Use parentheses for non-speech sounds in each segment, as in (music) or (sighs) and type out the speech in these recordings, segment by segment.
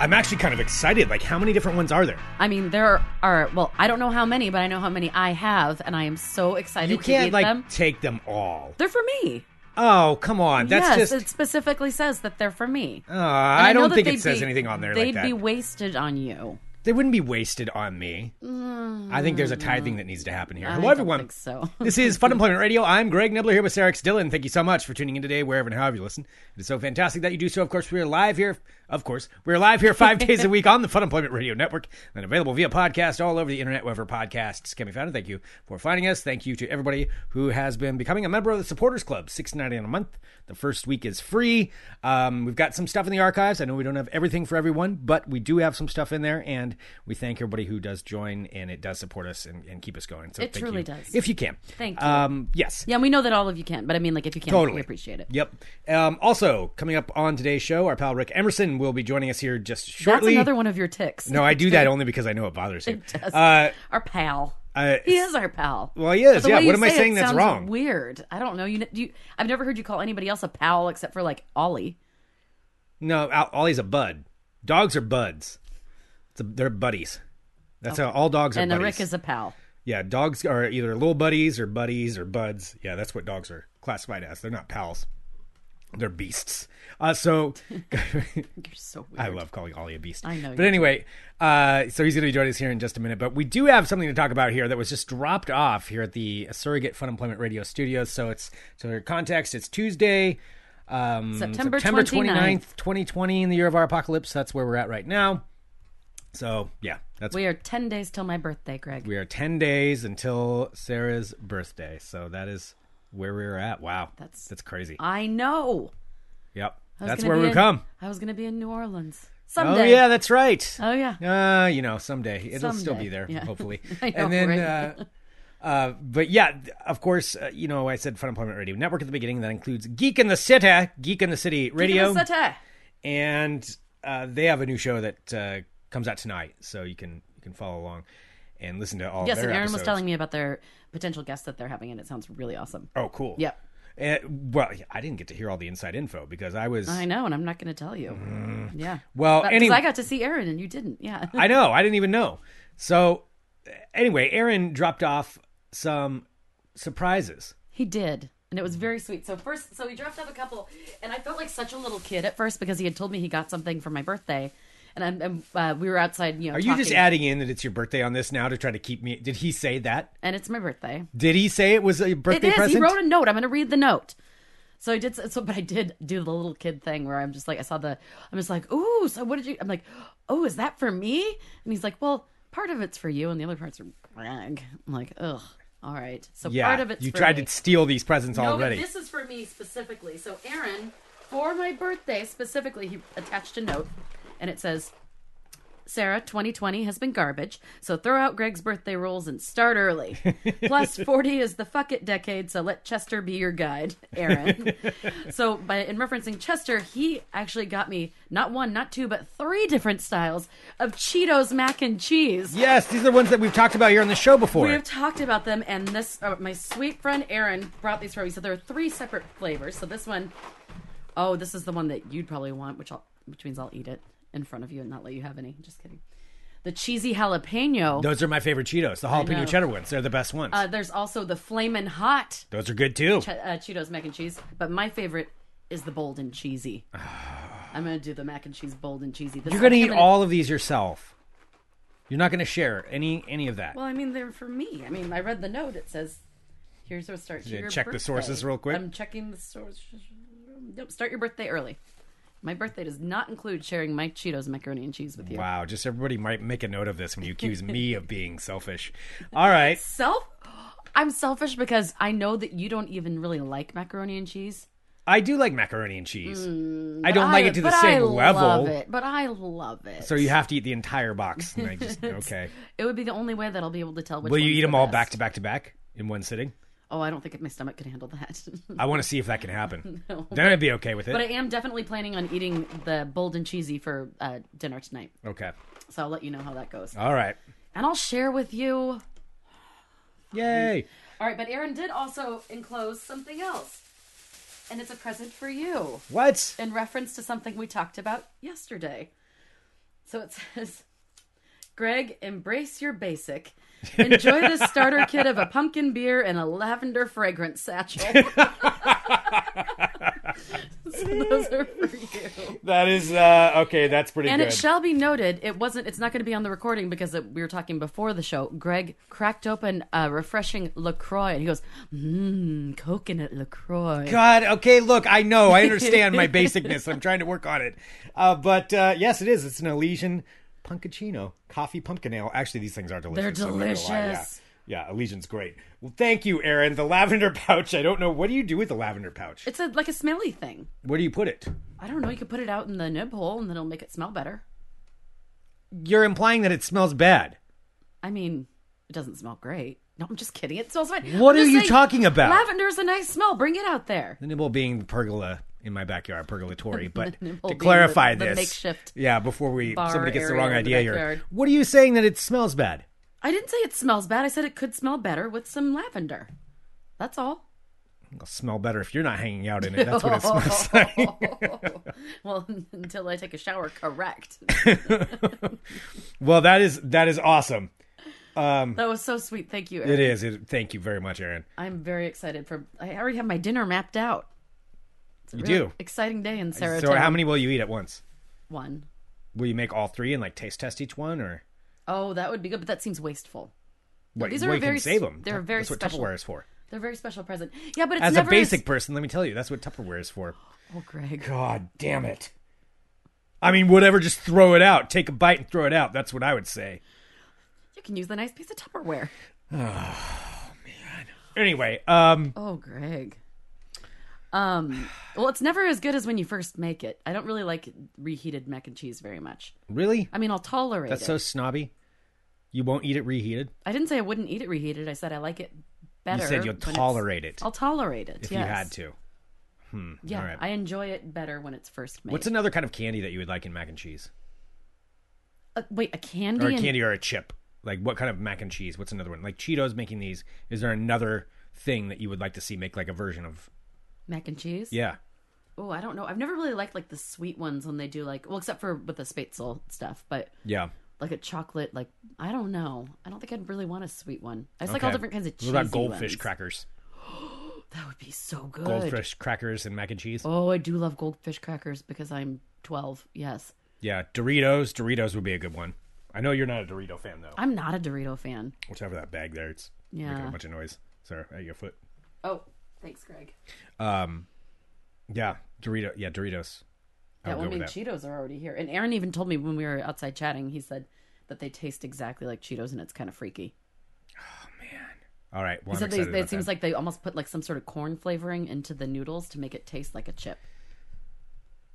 I'm actually kind of excited. Like, how many different ones are there? I mean, there are. Well, I don't know how many, but I know how many I have, and I am so excited You can't eat like them. take them all. They're for me. Oh, come on. That's yes, just. it specifically says that they're for me. Uh, I know don't think it says be- anything on there They'd like that. be wasted on you. They wouldn't be wasted on me. I think there's a tithing that needs to happen here. I Hello, everyone. think so. (laughs) this is Fun (laughs) Employment Radio. I'm Greg Nibler here with Sarah X. Dillon. Thank you so much for tuning in today, wherever and however you listen. It is so fantastic that you do so. Of course, we're live here. Of course, we're live here five days a (laughs) week on the Fun Employment Radio Network and available via podcast all over the internet, wherever podcasts can be found. And thank you for finding us. Thank you to everybody who has been becoming a member of the Supporters Club. Six ninety a month. The first week is free. Um, we've got some stuff in the archives. I know we don't have everything for everyone, but we do have some stuff in there, and we thank everybody who does join, and it does support us and, and keep us going. So It thank truly you. does. If you can. Thank you. Um, yes. Yeah, we know that all of you can, but I mean, like, if you can, Totally. we appreciate it. Yep. Um, also, coming up on today's show, our pal Rick Emerson will be joining us here just That's shortly. another one of your ticks. No, I do that only because I know it bothers you. It. Uh, Our pal. uh, He is our pal. Well, he is. Yeah. What am I saying that's wrong? Weird. I don't know. You, you, I've never heard you call anybody else a pal except for like Ollie. No, Ollie's a bud. Dogs are buds. A, they're buddies. That's how all dogs are and buddies. Rick is a pal. yeah, dogs are either little buddies or buddies or buds. Yeah, that's what dogs are classified as. They're not pals. They're beasts. Uh, so (laughs) You're so weird. I love calling Ollie a beast. I know But anyway, uh, so he's going to join us here in just a minute. But we do have something to talk about here that was just dropped off here at the Surrogate Fun Employment Radio Studios. So it's so for context, it's Tuesday, um, September 29th, 29th. 2020, in the year of our apocalypse. That's where we're at right now. So yeah, that's We are 10 days till my birthday, Greg. we are ten days until Sarah's birthday. So that is where we're at. Wow, That's- that's crazy. I know. Yep, that's where we in- come. I was going to be in New Orleans. Someday. Oh yeah, that's right. Oh, yeah. Uh, you know, someday it'll still be there, yeah. hopefully. (laughs) Know, and then, right? uh, uh, but yeah, of course, uh, you know, I said Fun Employment Radio Network at the beginning. That includes Geek in the City, Geek in the City Radio, a ta- and uh, they have a new show that uh, comes out tonight, so you can you can follow along and listen to all. Yes, and Aaron was telling me about their potential guests that they're having, and it sounds really awesome. Oh, cool. Yep. Uh, well, I didn't get to hear all the inside info because I was. I know, and I'm not going to tell you. Yeah. Mm. Well, Because any- I got to see Aaron, and you didn't. Yeah. (laughs) I know. I didn't even know. So, anyway, Aaron dropped off some surprises. He did. And it was very sweet. So first, so he dropped off a couple, and I felt like such a little kid at first because he had told me he got something for my birthday, and I'm, I'm uh, we were outside, you know. Are you just adding in that it's your birthday on this now to try to keep me? Did he say that? And it's my birthday. Did he say it was a birthday is. present? He wrote a note. I'm going to read the note. So I did. So, but I did do the little kid thing where I'm just like, I saw the. I'm just like, ooh. So what did you? I'm like, oh, is that for me? And he's like, well, part of it's for you, and the other parts are Greg. I'm like, ugh. All right. So yeah, part of it's you for tried me. to steal these presents No, but already. this is for me specifically. So Aaron, for my birthday specifically, he attached a note, and it says, "Sarah, 2020 has been garbage, so throw out Greg's birthday rules and start early. (laughs) Plus, 40 is the fuck it decade, so let Chester be your guide, Aaron." (laughs) so, by in referencing Chester, he actually got me not one, not two, but three different styles of Cheetos mac and cheese. yes, these are the ones that we've talked about here on the show before. We have talked about them, and this uh, my sweet friend Aaron brought these for me. So there are three separate flavors. So this one, oh, this is the one that you'd probably want, which I'll, which means I'll eat it in front of you and not let you have any. Just kidding. The cheesy jalapeno. Those are my favorite Cheetos, the jalapeno cheddar ones. They're the best ones. Uh, there's also the flamin' hot Those are good too. che- uh, Cheetos mac and cheese, but my favorite is the bold and cheesy. (sighs) I'm gonna do the mac and cheese bold and cheesy. This You're gonna eat all of these yourself. You're not gonna share any any of that. Well, I mean, they're for me. I mean, I read the note. It says, "Here's what start Yeah, your check the birthday." sources real quick. I'm checking the sources. Nope. Start your birthday early. My birthday does not include sharing my Cheetos macaroni and cheese with you. Wow, just everybody might make a note of this when you accuse me of being selfish. All right. Self. (gasps) I'm selfish because I know that you don't even really like macaroni and cheese. I do like macaroni and cheese. I Mm, But don't like it to the but same I level. Love it, but I love it. So you have to eat the entire box. And I just (laughs) okay. It would be the only way that I'll be able to tell which. Will you eat the them all back to back to back in one sitting? Oh, I don't think my stomach could handle that. I want to see if that can happen. (laughs) Then I'd be okay with it. but I am definitely planning on eating the bold and cheesy for uh, dinner tonight. okay. So I'll let you know how that goes. All right. And I'll share with you. Yay. All right, but Aaron did also enclose something else. And it's a present for you What? in reference to something we talked about yesterday. So it says, Greg, embrace your basic. Enjoy this starter kit of a pumpkin beer and a lavender fragrance satchel. (laughs) so those are for you. That is uh, okay. That's pretty And good. it shall be noted, it wasn't. It's not going to be on the recording because it, we were talking before the show. Greg cracked open a refreshing Lacroix, and he goes, "Mmm, coconut Lacroix." God, okay, look, I know, I understand my (laughs) basicness. I'm trying to work on it. Uh, but uh, yes, it is. It's an Elysian Pumpkino coffee pumpkin ale. Actually, these things are delicious. They're delicious. Yeah. yeah, Elysian's great. Well, thank you, Aaron. The lavender pouch. I don't know. What do you do with the lavender pouch? It's a like a smelly thing. Where do you put it? I don't know. You could put it out in the nib hole, and then it'll make it smell better. You're implying that it smells bad. I mean, it doesn't smell great. No, I'm just kidding. It smells fine. What I'm are you saying, talking about? Lavender's a nice smell. Bring it out there. The nibble being the pergola in my backyard, pergolatory. (laughs) But to clarify the- the this, makeshift yeah, before we somebody gets the wrong in the idea here. What are you saying that it smells bad? I didn't say it smells bad. I said it could smell better with some lavender. That's all. It'll smell better if you're not hanging out in it. That's what it (laughs) smells like. well, (laughs) until I take a shower, correct. Well, that is that is awesome. Um, that was so sweet. Thank you. Eric. It is. It, thank you very much, Aaron. I'm very excited for. I already have my dinner mapped out. You do? exciting day in Saratoga. So, how many will you eat at once? One. Will you make all three and like taste test each one, or Oh, that would be good, but that seems wasteful. what? these well, are you very can save them. they're very That's what special. Tupperware is for. They're a very special present. Yeah, but it's As a basic person, let me tell you, that's what Tupperware is for. (gasps) Oh, Greg. God damn it! I mean, whatever. Just throw it out. Take a bite and throw it out. That's what I would say. You can use the nice piece of Tupperware. (sighs) Oh man. Anyway, um, Oh, Greg. Um. Well, it's never as good as when you first make it. I don't really like reheated mac and cheese very much. really, I mean, I'll tolerate that's it. so snobby. You won't eat it reheated. I didn't say I wouldn't eat it reheated. I said I like it better. You said you'll when it's- tolerate it I'll tolerate it if yes. you had to. Yeah, all right. I enjoy it better when it's first made. What's another kind of candy that you would like in mac and cheese, Uh, wait, a candy? or a and- candy or a chip? Like what kind of mac and cheese? What's another one? Like Cheetos making these. Is there another thing that you would like to see make like a version of? Mac and cheese? Yeah. Oh, I don't know. I've never really liked like the sweet ones when they do like well, except for with the Spätzle stuff, but Yeah. like a chocolate, like I don't know. I don't think I'd really want a sweet one. I just like all different kinds of cheesy What about goldfish ones. crackers? (gasps) That would be so good. Goldfish crackers and mac and cheese. Oh, I do love goldfish crackers because I'm 12. Yes, Yeah, Doritos. Doritos would be a good one. I know you're not a Dorito fan though. I'm not a Dorito fan. Whatever that bag there, it's making a bunch of noise. Sorry, at your foot. Oh, thanks, Greg. Yeah, Dorito. Yeah, Doritos. I Yeah, well, I mean. Cheetos are already here. And Aaron even told me when we were outside chatting, he said that they taste exactly like Cheetos and it's kind of freaky. Oh man! All right. Well, He said they, it seems that. like they almost put like some sort of corn flavoring into the noodles to make it taste like a chip.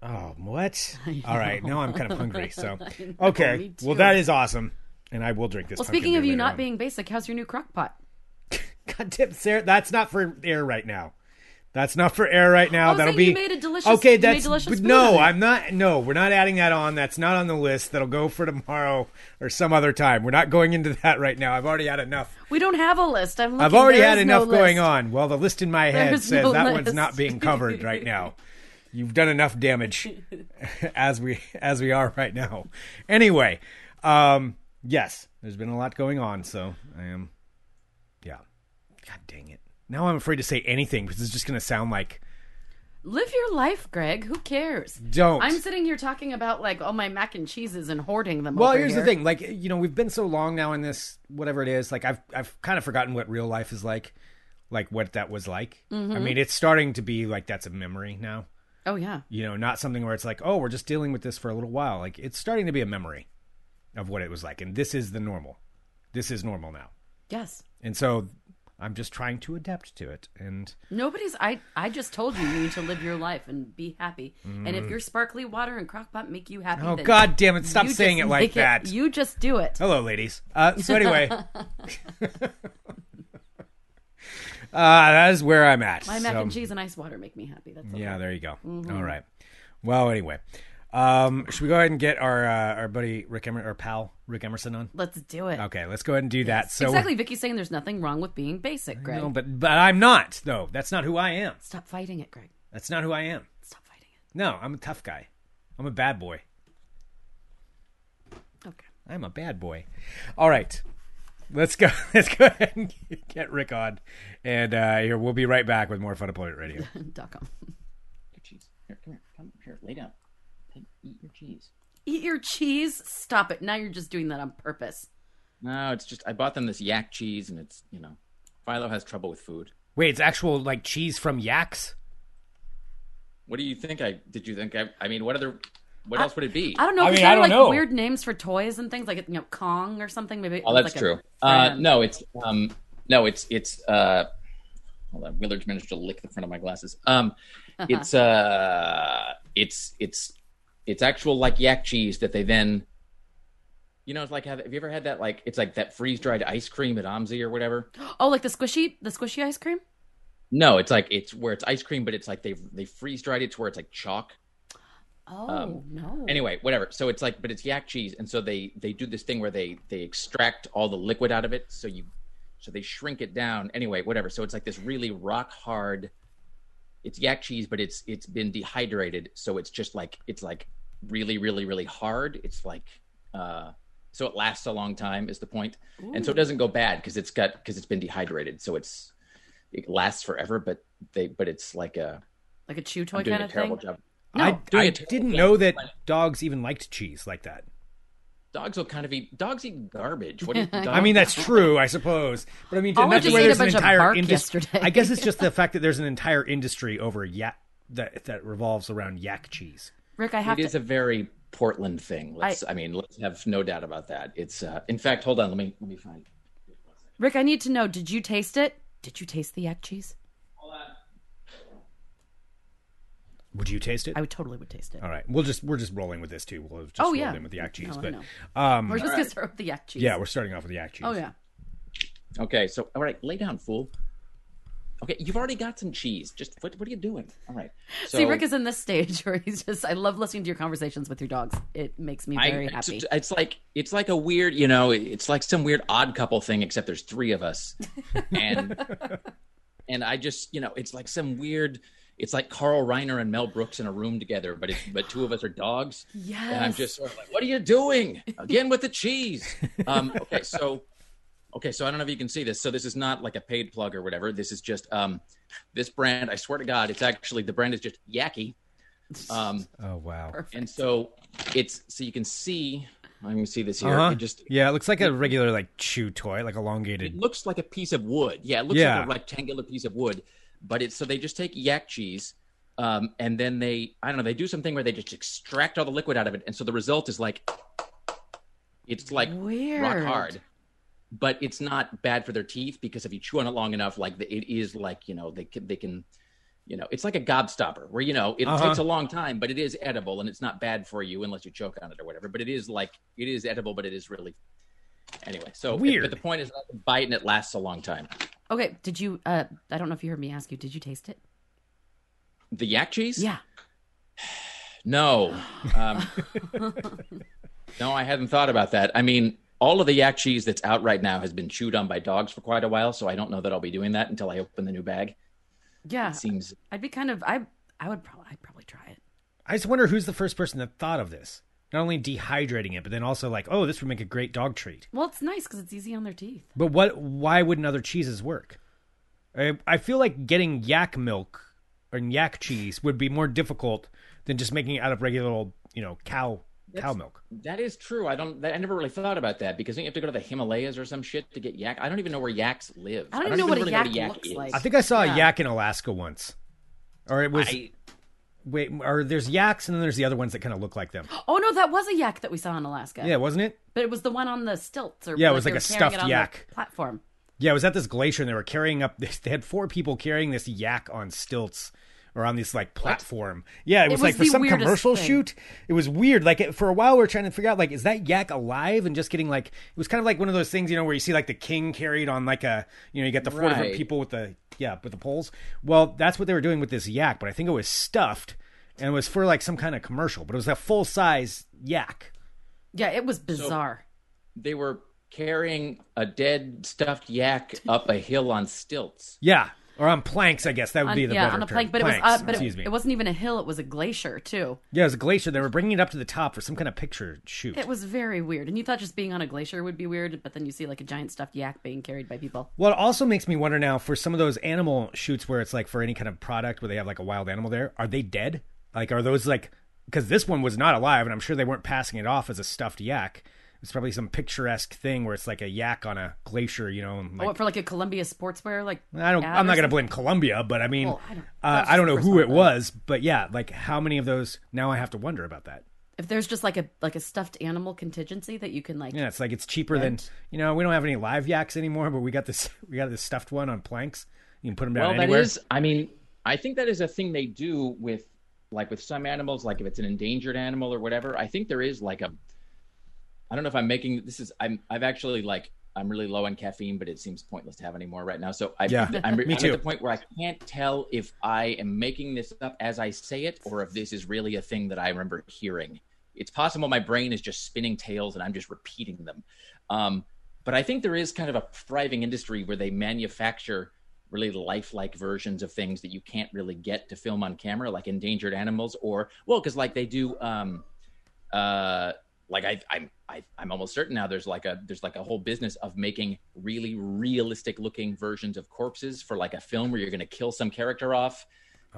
Oh, what? (laughs) All right. Now I'm kind of hungry. So, (laughs) know, okay. Well, that is awesome, and I will drink this. Well, speaking of you not on. being basic, how's your new crock pot? God damn, Sarah, that's not for air right now. That's not for air right now. That'll be you made a delicious- Okay, that's delicious but no. I'm not. No, we're not adding that on. That's not on the list. That'll go for tomorrow or some other time. We're not going into that right now. I've already had enough. We don't have a list. I'm looking. I've already There had is no enough going list. on. Well, the list in my head There's says no that one's not being covered right (laughs) now. You've done enough damage (laughs) as we as we are right now. Anyway, um, yes, there's been a lot going on, so I am. God dang it! Now I'm afraid to say anything because it's just going to sound like Live your life, Greg. Who cares? don't. I'm sitting here talking about like all my mac and cheeses and hoarding them. Well, here's here. the thing. Like, you know, we've been so long now in this, whatever it is. Like, I've I've kind of forgotten what real life is like, like what that was like. Mm-hmm. I mean, it's starting to be like that's a memory now. Oh yeah. You know, not something where it's like, oh, we're just dealing with this for a little while. Like, it's starting to be a memory of what it was like, and this is the normal. This is normal now, Yes. and so I'm just trying to adapt to it. And Nobody's. I. I just told you you need to live your life and be happy. And if your sparkly water and crockpot make you happy, Mm. oh, god damn it! Stop saying it like that. You just do it. Hello, ladies. Uh, so anyway, (laughs) uh, that is where I'm at. My mac So- and cheese and ice water make me happy. That's. Yeah, there you go. Mm-hmm. All right. Well, anyway, um, should we go ahead and get our uh, our buddy Rick Emer- our pal Rick Emerson on? Let's do it. Okay, let's go ahead and do that. So exactly. Vicky's saying there's nothing wrong with being basic, Greg. No, but but I'm not though. That's not who I am. Stop fighting it, Greg. That's not who I am. Stop fighting it. No, I'm a tough guy. I'm a bad boy. Okay. I'm a bad boy. All right. Let's go. (laughs) Let's go ahead and get Rick on, and uh, here we'll be right back with more Fun Employment Radio. (laughs) Dot com. Your. Here, come here. Come here. Lay down. Take, eat your cheese. Eat your cheese. Stop it. Now you're just doing that on purpose. No, it's just I bought them this yak cheese, and it's you know, Philo has trouble with food. Wait, it's actual like cheese from yaks. What do you think? I did you think? I, I mean, what other? What else would it be? I don't know. I mean, you I don't like know. weird names for toys and things, like you know, Kong or something. Maybe. Oh, that's like true. Uh, no, it's um, no, it's it's uh, hold on. Willard's managed to lick the front of my glasses. Um, (laughs) it's uh, it's it's it's actual like yak cheese that they then, you know, it's like have, have you ever had that like it's like that freeze dried ice cream at OMSI or whatever? Oh, like the squishy, the squishy ice cream. No, it's like it's where it's ice cream, but it's like they they freeze dried it to where it's like chalk. Oh Um, no. Anyway, whatever. So it's like, but it's yak cheese, and so they they do this thing where they they extract all the liquid out of it. So you, so they shrink it down. Anyway, whatever. So it's like this really rock hard. It's yak cheese, but it's it's been dehydrated, so it's just like it's like really really really hard. It's like uh, so it lasts a long time is the point, and so it doesn't go bad because it's got because it's been dehydrated, so it's it lasts forever. But they but it's like a like a chew toy I'm doing kind a of terrible thing. job. No, I, doing I a terrible didn't job know that dogs even liked cheese like that. Dogs will kind of eat. Dogs eat garbage. What (laughs) do you? I mean, that's true, I suppose. But I mean, Oliver imagine just where ate a there's an bunch of entire bark industry. yesterday. I guess it's just the (laughs) fact that there's an entire industry over yak that that revolves around yak cheese. Rick, I have it is to. a very Portland thing. Let's. I, mean, let's have no doubt about that. It's. uh In fact, hold on. Let me. Let me find. Rick, I need to know. Did you taste it? Did you taste the yak cheese? Hold on. Would you taste it? I would totally would taste it. All right, we'll just we're just rolling with this too. We'll just Oh, rolled yeah. in with the yak cheese, No, I but know. um, We're just gonna start with the yak cheese. yeah, we're starting off with the yak cheese. Oh yeah. Okay. So, all right. Lay down, fool. Okay, you've already got some cheese. Just what? What are you doing? All right. So, See, Rick is in this stage (laughs) where he's just. I love listening to your conversations with your dogs. It makes me I- very it's, happy. it's like it's like a weird, you know, it's like some weird odd couple thing, except there's three of us, (laughs) and and I just, you know, it's like some weird. It's like Carl Reiner and Mel Brooks in a room together, but it's, but two of us are dogs. Yes. And I'm just sort of like, what are you doing again with the cheese? Um, okay, so okay, so I don't know if you can see this. So this is not like a paid plug or whatever. This is just um, this brand. I swear to God, it's actually the brand is just Yaki. Um, Oh wow. and so it's so you can see. Let me see this here. Uh-huh. It just Yeah, it looks like a regular like chew toy, like elongated. it looks like a piece of wood. Yeah, it looks Yeah. like a rectangular piece of wood. But it's so they just take yak cheese, um, and then they I don't know they do something where they just extract all the liquid out of it, and so the result is like it's like Weird. rock hard. But it's not bad for their teeth because if you chew on it long enough, like the, it is like you know they can they can, you know, it's like a gobstopper where you know it Uh-huh. takes a long time, but it is edible and it's not bad for you unless you choke on it or whatever. But it is like it is edible, but it is really anyway. So Weird. But the point is, I can bite and it lasts a long time. Okay. Did you? uh I don't know if you heard me ask you. Did you taste it? The yak cheese? Yeah. (sighs) No. Um, (laughs) no, I hadn't thought about that. I mean, all of the yak cheese that's out right now has been chewed on by dogs for quite a while, so I don't know that I'll be doing that until I open the new bag. Yeah. It seems I'd be kind of. I. I would probably. I'd probably try it. I just wonder who's the first person that thought of this. Not only dehydrating it, but then also like, oh, this would make a great dog treat. Well, it's nice because it's easy on their teeth. But what? Why wouldn't other cheeses work? I, I feel like getting yak milk or yak cheese would be more difficult than just making it out of regular old, you know, cow cow milk. that is true. I don't. I never really thought about that because you have to go to the Himalayas or some shit to get yak. I don't even know where yaks live. I don't even know what a yak looks is. like. I think I saw Yeah. a yak in Alaska once, or it was I- wait, or there's yaks and then there's the other ones that kind of look like them. (gasps) Oh no, that was a yak that we saw in Alaska. Yeah, wasn't it? But it was the one on the stilts, or Yeah, it was like a stuffed it on the yak. platform. Yeah, it was at this glacier and they were carrying up. (laughs) They had four people carrying this yak on stilts or on this like platform. Yeah, it was, was like for some commercial thing. shoot. It was weird. Like for a while, we are trying to figure out like, is that yak alive? And just getting like, it was kind of like one of those things, you know, where you see like the king carried on like a, you know, you got the four different people with the yeah with the poles. Well, that's what they were doing with this yak, but I think it was stuffed and it was for like some kind of commercial, but it was a full size yak. Yeah, it was bizarre. they were carrying a dead stuffed yak up a hill on stilts. Yeah. Or on planks. I guess that would On- be the yeah, better on a term. plank, but it was Planks, uh, but excuse it, me. it wasn't even a hill; it was a glacier too. yeah, it was a glacier. They were bringing it up to the top for some kind of picture shoot. It was very weird, and you thought just being on a glacier would be weird, but then you see like a giant stuffed yak being carried by people. Well, it also makes me wonder now for some of those animal shoots where it's like for any kind of product where they have like a wild animal there, are they dead? Like, are those like, because this one was not alive and I'm sure they weren't passing it off as a stuffed yak. It's probably some picturesque thing where it's like a yak on a glacier, you know. Like, oh, for like a Columbia sportswear, like I don't. I'm or not going to blame Columbia, but I mean, Well, I don't- uh, I don't know who it one, was, but yeah, like how many of those? Now I have to wonder about that. If there's just like a like a stuffed animal contingency that you can like, Yeah, it's like it's cheaper than you know. We don't have any live yaks anymore, but we got this. (laughs) We got this stuffed one on planks. You can put them down Well, that anywhere. is. I mean, I think that is a thing they do with, like, with some animals. Like, if it's an endangered animal or whatever, I think there is like a. I don't know if I'm making this is. I'm. I've actually like. I'm really low on caffeine, but it seems pointless to have any more right now. So I, Yeah, I'm, (laughs) me I'm too. at the point where I can't tell if I am making this up as I say it, or if this is really a thing that I remember hearing. It's possible my brain is just spinning tales and I'm just repeating them. Um, but I think there is kind of a thriving industry where they manufacture really lifelike versions of things that you can't really get to film on camera, like endangered animals, or well, because like they do, um, uh, like I, I'm, I, I'm almost certain now. There's like a there's like a whole business of making really realistic looking versions of corpses for like a film where you're going to kill some character off,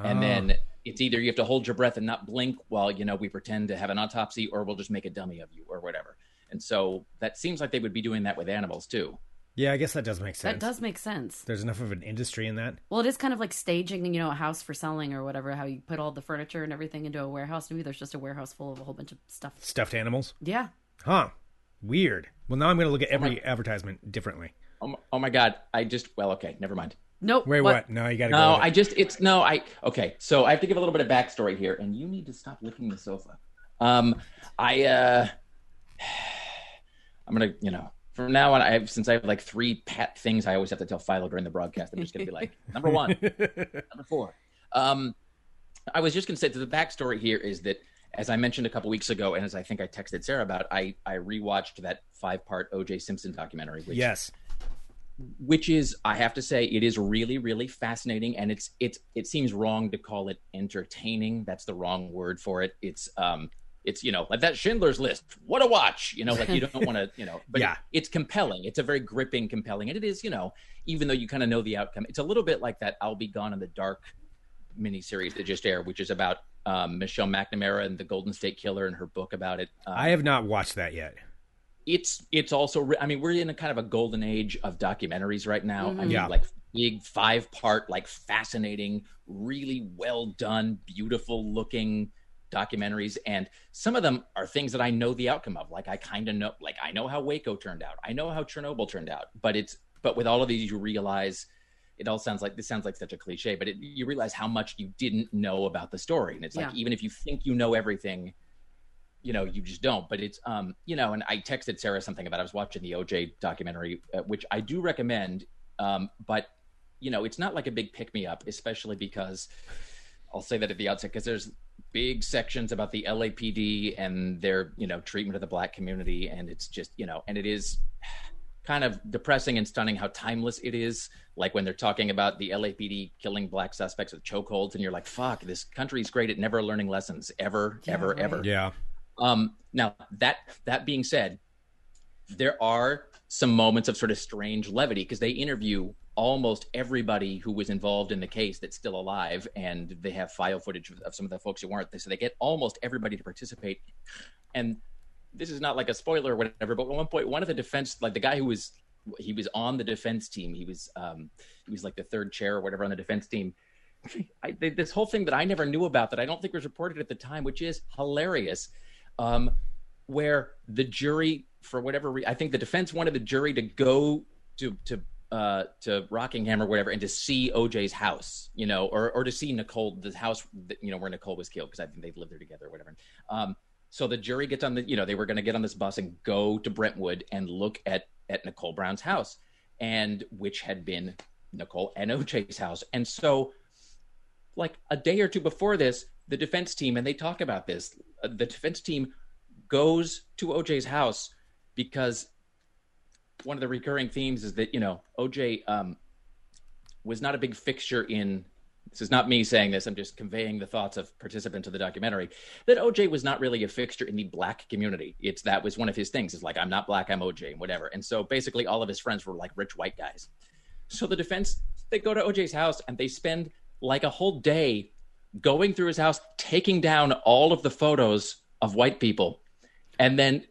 and Oh. then it's either you have to hold your breath and not blink while you know we pretend to have an autopsy, or we'll just make a dummy of you or whatever. And so that seems like they would be doing that with animals too. Yeah, I guess that does make sense. that does make sense. There's enough of an industry in that. Well, it is kind of like staging, you know, a house for selling or whatever. How you put all the furniture and everything into a warehouse. Maybe there's just a warehouse full of a whole bunch of stuff. Stuffed animals. Yeah, Huh. Weird. Well, now I'm going to look at every advertisement differently. Oh my, oh my god! I just well, okay, never mind. nope. Wait, what? No, you got to go. No. I just it's no, I okay. So I have to give a little bit of backstory here, and you need to stop licking the sofa. Um, I uh, (sighs) I'm gonna you know from now on, I have since I have like three pet things I always have to tell Philo during the broadcast. I'm just gonna be like (laughs) number one, (laughs) number four. Um, I was just gonna say that the backstory here is that as I mentioned a couple weeks ago, and as I think I texted Sarah about, I I rewatched that five part O.J. Simpson documentary, which yes. which is i have to say it is really really fascinating and it's it's it seems wrong to call it entertaining that's the wrong word for it it's um it's you know like that schindler's list what a watch you know like you don't want to you know (laughs) but Yeah. it's compelling it's a very gripping compelling and it is you know even though you kind of know the outcome it's a little bit like that i'll be gone in the dark miniseries that just aired which is about um, michelle mcnamara and the golden state killer and her book about it um, I have not watched that yet. it's it's also re- i mean we're in a kind of a golden age of documentaries right now i mean Yeah. like big five part like fascinating really well done beautiful looking documentaries and some of them are things that i know the outcome of. Like i kind of know like i know how waco turned out. I know how chernobyl turned out. But it's but with all of these you realize it all sounds like this sounds like such a cliche but it, you realize how much you didn't know about the story. And it's like Yeah. even if you think you know everything you know you just don't. But it's um you know and i texted sarah something about i was watching the oj documentary uh, which i do recommend um but you know it's not like a big pick me up especially because i'll say that at the outset because there's big sections about the lapd and their you know treatment of the black community and it's just you know and it is kind of depressing and stunning how timeless it is like when they're talking about the lapd killing black suspects with chokeholds and you're like fuck this country's great at never learning lessons ever Yeah, ever right. ever Yeah. um, now that that being said, there are some moments of sort of strange levity because they interview almost everybody who was involved in the case that's still alive, and they have file footage of, of some of the folks who weren't. So they get almost everybody to participate. And this is not like a spoiler or whatever, but at one point, one of the defense, like the guy who was he was on the defense team, he was um, he was like the third chair or whatever on the defense team. I, this whole thing that I never knew about that I don't think was reported at the time, which is hilarious, um, where the jury, for whatever reason, I think the defense wanted the jury to go to to uh, to Rockingham or whatever and to see OJ's house, you know, or or to see Nicole, the house, that, you know, where Nicole was killed because I think they lived there together or whatever. Um, so the jury gets on the, you know, they were going to get on this bus and go to Brentwood and look at at Nicole Brown's house, and which had been Nicole and OJ's house, and so like a day or two before this, the defense team, and they talk about this, uh, the defense team goes to OJ's house because one of the recurring themes is that, you know, OJ, um, was not a big fixture in this is not me saying this, I'm just conveying the thoughts of participants of the documentary, that OJ was not really a fixture in the black community. It's that was one of his things. It's like, I'm not black, I'm OJ, and whatever. And so basically all of his friends were like rich white guys. So the defense, they go to OJ's house and they spend like a whole day going through his house, taking down all of the photos of white people, and then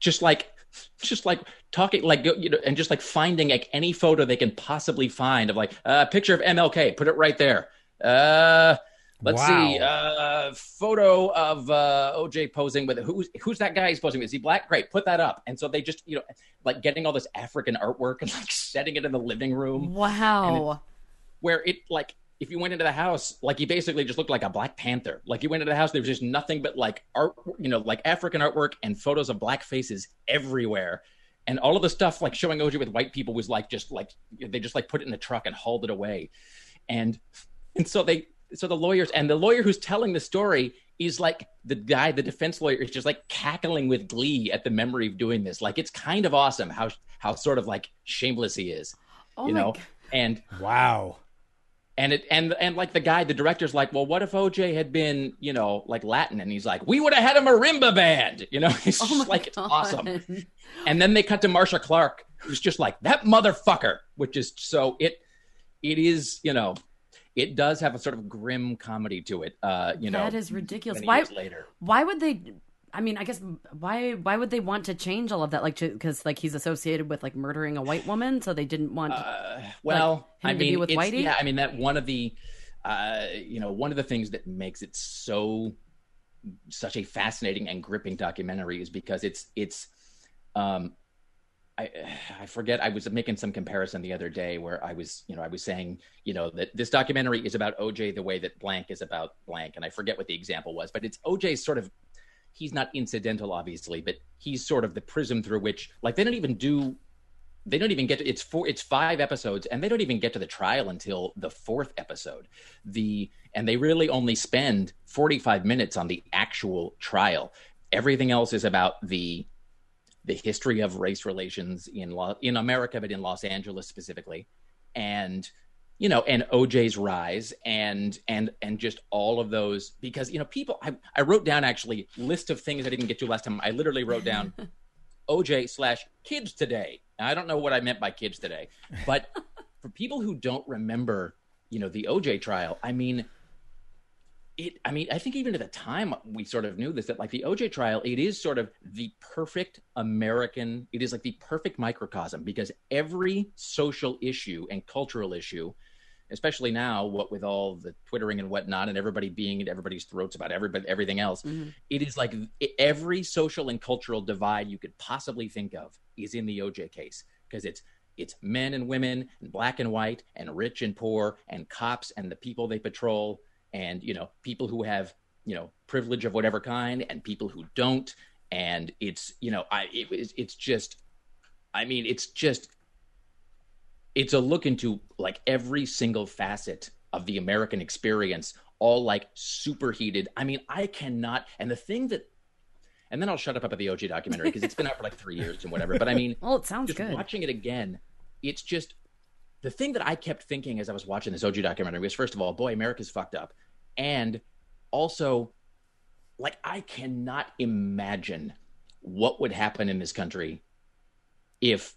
just like just like talking like you know and just like finding like any photo they can possibly find of like a uh, picture of MLK put it right there. Uh let's wow. see uh photo of uh OJ posing with who's who's that guy he's posing with? Is he black? Great put that up. And so they just you know like getting all this African artwork and like setting it in the living room. Wow. It, where it like if you went into the house, like he basically just looked like a Black Panther. Like you went into the house, there was just nothing but like art, you know, like African artwork and photos of black faces everywhere. And all of the stuff like showing OJ with white people was like just like they just like put it in the truck and hauled it away. And and so they so the lawyers and the lawyer who's telling the story is like the guy, the defense lawyer is just like cackling with glee at the memory of doing this. Like it's kind of awesome how how sort of like shameless he is. Oh you know? God. And wow and it and and like the guy the director's like well what if oj had been you know like latin? And he's like we would have had a marimba band. You know (laughs) it's oh just like God. it's awesome. And then they cut to marcia clark who's just like that motherfucker which is so it it is you know it does have a sort of grim comedy to it uh you know that is ridiculous. why later. why would they I mean, I guess why why would they want to change all of that? Like, because like he's associated with like murdering a white woman, so they didn't want. Uh, well, like, I mean, with Whitey. Yeah, I mean that one of the, uh, you know, one of the things that makes it so such a fascinating and gripping documentary is because it's it's, um, I I forget I was making some comparison the other day where I was you know I was saying you know that this documentary is about OJ the way that blank is about blank, and I forget what the example was, but it's OJ's sort of he's not incidental, obviously, but he's sort of the prism through which, like, they don't even do, they don't even get to, it's four, it's five episodes, and they don't even get to the trial until the fourth episode. The and they really only spend forty five minutes on the actual trial. Everything else is about the the history of race relations in in America, but in Los Angeles specifically, and you know, and OJ's rise and and and just all of those because you know people I, I wrote down actually list of things I didn't get to last time. I literally wrote down (laughs) OJ slash kids today. Now, I don't know what I meant by kids today, but (laughs) for people who don't remember, you know, the OJ trial, I mean it I mean, I think even at the time we sort of knew this that like the OJ trial, it is sort of the perfect American, it is like the perfect microcosm because every social issue and cultural issue especially now what with all the twittering and whatnot and everybody being at everybody's throats about everybody everything else mm-hmm. it is like every social and cultural divide you could possibly think of is in the oj case because it's it's men and women and black and white and rich and poor and cops and the people they patrol and you know people who have you know privilege of whatever kind and people who don't and it's you know i it, it's just i mean it's just it's a look into like every single facet of the American experience, all like superheated. I mean, I cannot. And the thing that, and then I'll shut up about the OJ documentary because it's been out for like three years and whatever. But I mean, (laughs) well, it sounds just good. Watching it again, it's just the thing that I kept thinking as I was watching this OJ documentary was first of all, boy, America's fucked up, and also, like, I cannot imagine what would happen in this country if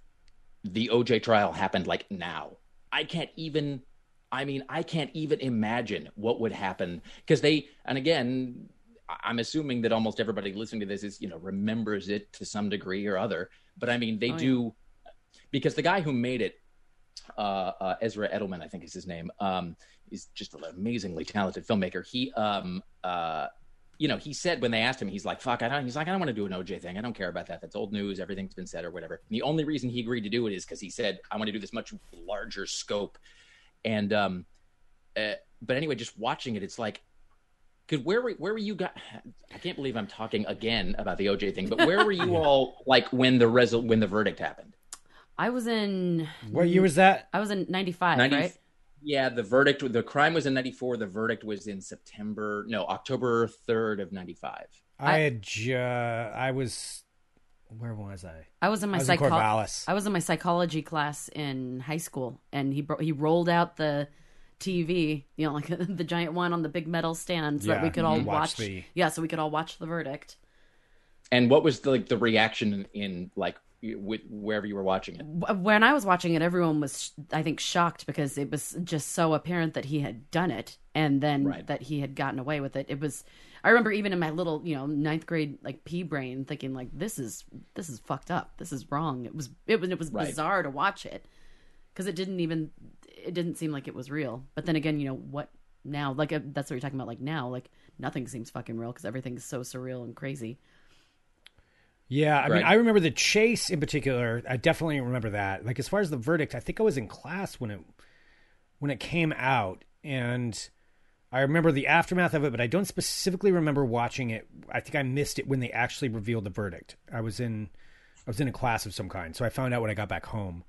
the OJ trial happened like now. I can't even I mean, I can't even imagine what would happen because they and again, I'm assuming that almost everybody listening to this is, you know, remembers it to some degree or other. But I mean, they oh, do yeah. because the guy who made it, uh, uh, Ezra Edelman, I think is his name, um, is just an amazingly talented filmmaker. He um, uh, you know, he said when they asked him, he's like, "Fuck, I don't." He's like, "I don't want to do an OJ thing. I don't care about that. That's old news. Everything's been said or whatever." And the only reason he agreed to do it is because he said, "I want to do this much larger scope." And um, uh, but anyway, just watching it, it's like, because where were where were you guys? I can't believe I'm talking again about the OJ thing, but where were you (laughs) all like when the result when the verdict happened? I was in. What year was that? I was in '95, 90, right? Yeah, the verdict, the crime was in 94. The verdict was in September, no, October 3rd of 95. I had, uh, I was, where was I? I was in my I was in Corvallis. I was in my psychology class in high school, and he bro- he rolled out the TV, you know, like (laughs) the giant one on the big metal stand, so that we could all watch watch. the- Yeah, so we could all watch the verdict. And what was the, like the reaction in, in like with wherever you were watching it? when I was watching it, everyone was, I think, shocked because it was just so apparent that he had done it and then Right. that he had gotten away with it. It was, I remember even in my little, you know, ninth grade like pea brain thinking like, this is this is fucked up. This is wrong. It was it was it was Right. bizarre to watch it because it didn't even it didn't seem like it was real. But then again, you know what? Now, like uh, that's what you're talking about. Like now, like nothing seems fucking real because everything's so surreal and crazy. Yeah, I mean, I remember the chase in particular. I definitely remember that. Like as far as the verdict, I think I was in class when it when it came out, and I remember the aftermath of it, but I don't specifically remember watching it. I think I missed it when they actually revealed the verdict. I was in I was in a class of some kind, so I found out when I got back home.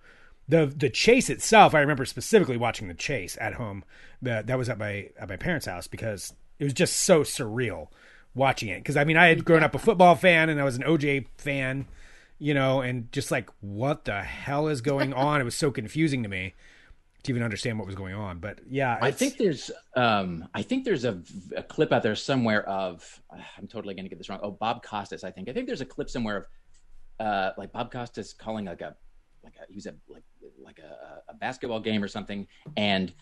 The the chase itself, I remember specifically watching the chase at home. That that was at my at my parents' house because it was just so surreal watching it. Because I mean, I had grown up a football fan and I was an OJ fan, you know, and just like what the hell is going (laughs) on? it was so confusing to me to even understand what was going on. But yeah, I think there's um I think there's a, a clip out there somewhere of I'm totally going to get this wrong. Oh, Bob Costas, I think. I think there's a clip somewhere of uh like Bob Costas calling like a like a he was a like like a, a basketball game or something and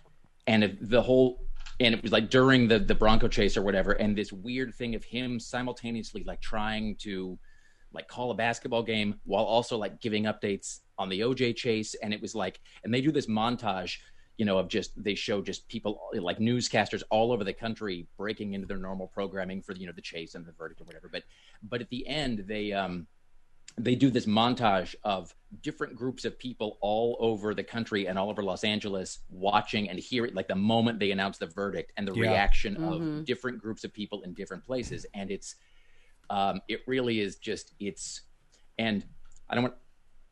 and it- the whole and it was like during the the Bronco chase or whatever and this weird thing of him simultaneously like trying to like call a basketball game while also like giving updates on the OJ chase and it was like and they do this montage you know of just they show just people like newscasters all over the country breaking into their normal programming for you know the chase and the verdict or whatever but but at the end they um they do this montage of different groups of people all over the country and all over Los Angeles watching and hearing like the moment they announce the verdict and the Yeah. reaction of different groups of people in different places. And it's um it really is just it's and I don't want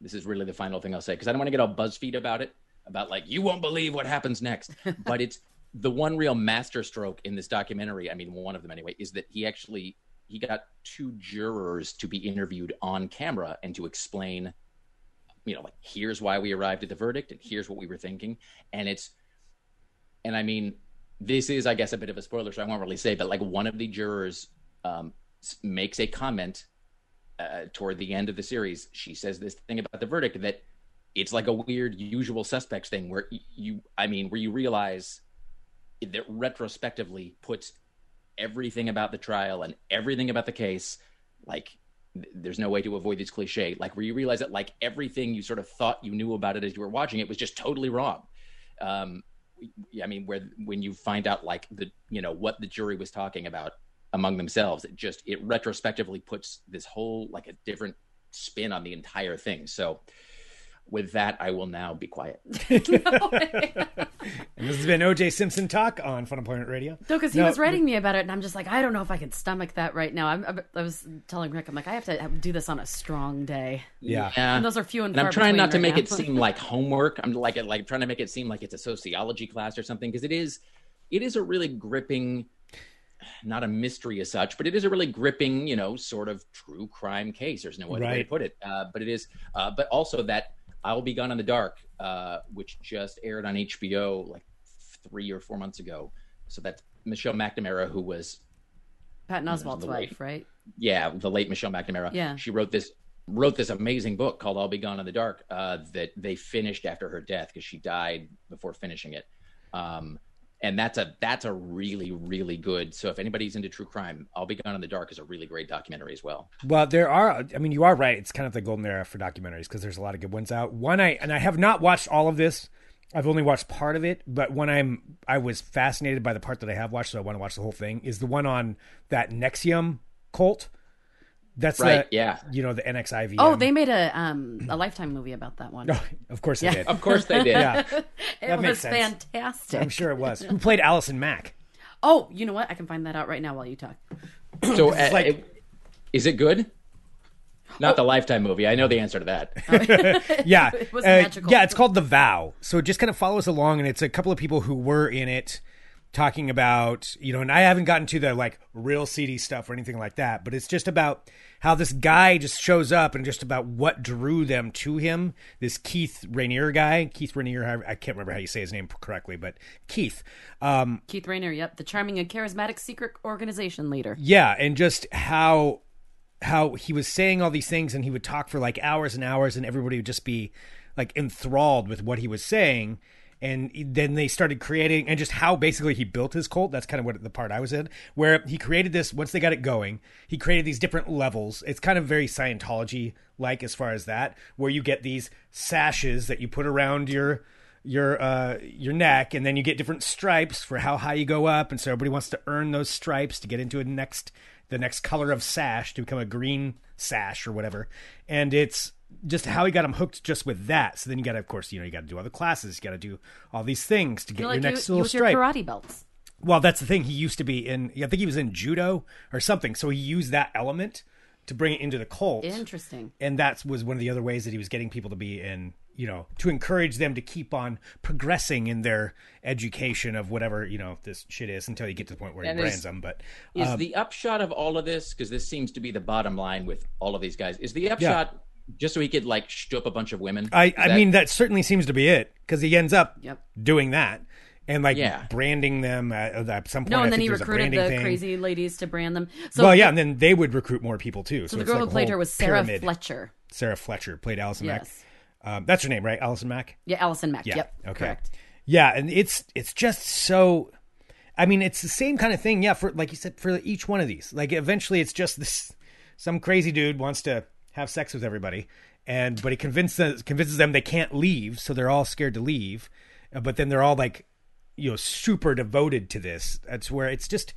this is really the final thing I'll say because I don't want to get all BuzzFeed about it about like you won't believe what happens next. (laughs) But it's the one real masterstroke in this documentary I mean one of them anyway is that he actually he got two jurors to be interviewed on camera and to explain you know like here's why we arrived at the verdict and here's what we were thinking. And it's and i mean this is i guess a bit of a spoiler so i won't really say but like one of the jurors um, makes a comment uh, toward the end of the series. She says this thing about the verdict that it's like a weird usual suspects thing where you i mean where you realize that retrospectively puts everything about the trial and everything about the case like there's no way to avoid this cliche like where you realize that like everything you sort of thought you knew about it as you were watching it was just totally wrong. Um i mean where when you find out like the you know what the jury was talking about among themselves it just it retrospectively puts this whole like a different spin on the entire thing. So with that i will now be quiet (laughs) (laughs) And this has been OJ Simpson Talk on Fun Employment Radio. No, because he No, was writing me about it, and I'm just like, I don't know if I can stomach that right now. I'm, I'm- I was telling Rick, I'm like, I have to do this on a strong day, Yeah. yeah and those are few and, and far I'm trying between not to right make now. it seem like homework. I'm like like trying to make it seem like it's a sociology class or something because it is it is a really gripping not a mystery as such, but it is a really gripping, you know, sort of true crime case. There's no other way to put it. Uh, but it is, uh, but also that I'll Be Gone in the Dark, uh, which just aired on HBO like three or four months ago. So that's Michelle McNamara, who was Patton Oswalt's the wife, late- right? yeah, the late Michelle McNamara. Yeah. she wrote this wrote this amazing book called "I'll Be Gone in the Dark" uh, that they finished after her death because she died before finishing it. Um, and that's a that's a really really good. So if anybody's into true crime, "I'll Be Gone in the Dark" is a really great documentary as well. Well, there are. I mean, you are right. It's kind of the golden era for documentaries because there's a lot of good ones out. One I and I have not watched all of this. I've only watched part of it, but when I'm I was fascinated by the part that I have watched, so I want to watch the whole thing. Is the one on that NXIVM cult? That's Right, the, yeah. You know the NXIVM. Oh, they made a um a lifetime movie about that one. (laughs) Oh, of course they Yeah. did. Of course they did. (laughs) Yeah, it that was makes sense. fantastic. I'm sure it was. Who played Allison Mack? Oh, you know what? I can find that out right now while you talk. So uh, like- it- is it good? Not the Lifetime movie. I know the answer to that. (laughs) yeah, It was Uh, magical. Yeah, it's called The Vow. So it just kind of follows along, and it's a couple of people who were in it talking about you know and i haven't gotten to the like real seedy stuff or anything like that but it's just about how this guy just shows up and just about what drew them to him this keith raniere guy keith raniere i can't remember how you say his name correctly but keith um Keith Raniere, yep, the charming and charismatic secret organization leader. yeah and just how how he was saying all these things and he would talk for like hours and hours and everybody would just be like enthralled with what he was saying and then they started creating and just how basically he built his cult that's kind of what the part i was in where he created this once they got it going he created these different levels. It's kind of very scientology like as far as that where you get these sashes that you put around your your uh your neck and then you get different stripes for how high you go up and so everybody wants to earn those stripes to get into a next the next color of sash to become a green sash or whatever. And it's just how he got him hooked just with that so then you got to of course you know you got to do all the classes you got to do all these things to get You're your like next you, little with your stripe karate belts. well, that's the thing. He used to be in. I think he was in judo or something. So he used that element to bring it into the cult, Interesting. and that was one of the other ways that he was getting people to be in. You know, to encourage them to keep on progressing in their education of whatever you know this shit is until you get to the point where he And is- brands them. But Is um, the upshot of all of this, because this seems to be the bottom line with all of these guys, is the upshot just so he could like shoot up a bunch of women? I, Is I that- mean, that certainly seems to be it because he ends up Yep. doing that and like Yeah. branding them at, at some point. No, I and then think he there's a recruited branding the thing. crazy ladies to brand them. So well, yeah, and then they would recruit more people too. So, So the it's girl like who a played whole her was Sarah pyramid. Fletcher. Sarah Fletcher played Allison Mack. Yes. Um, that's her name, right? Allison Mack. Yeah, Allison Mack. Yeah. Yep. Okay. Correct. Yeah, and it's it's just so. I mean, it's the same kind of thing. Yeah, for like you said, for each one of these, like eventually, it's just this. Some crazy dude wants to have sex with everybody, and but he convinces convinces them they can't leave, so they're all scared to leave. Uh, But then they're all like, you know, super devoted to this. That's where it's just.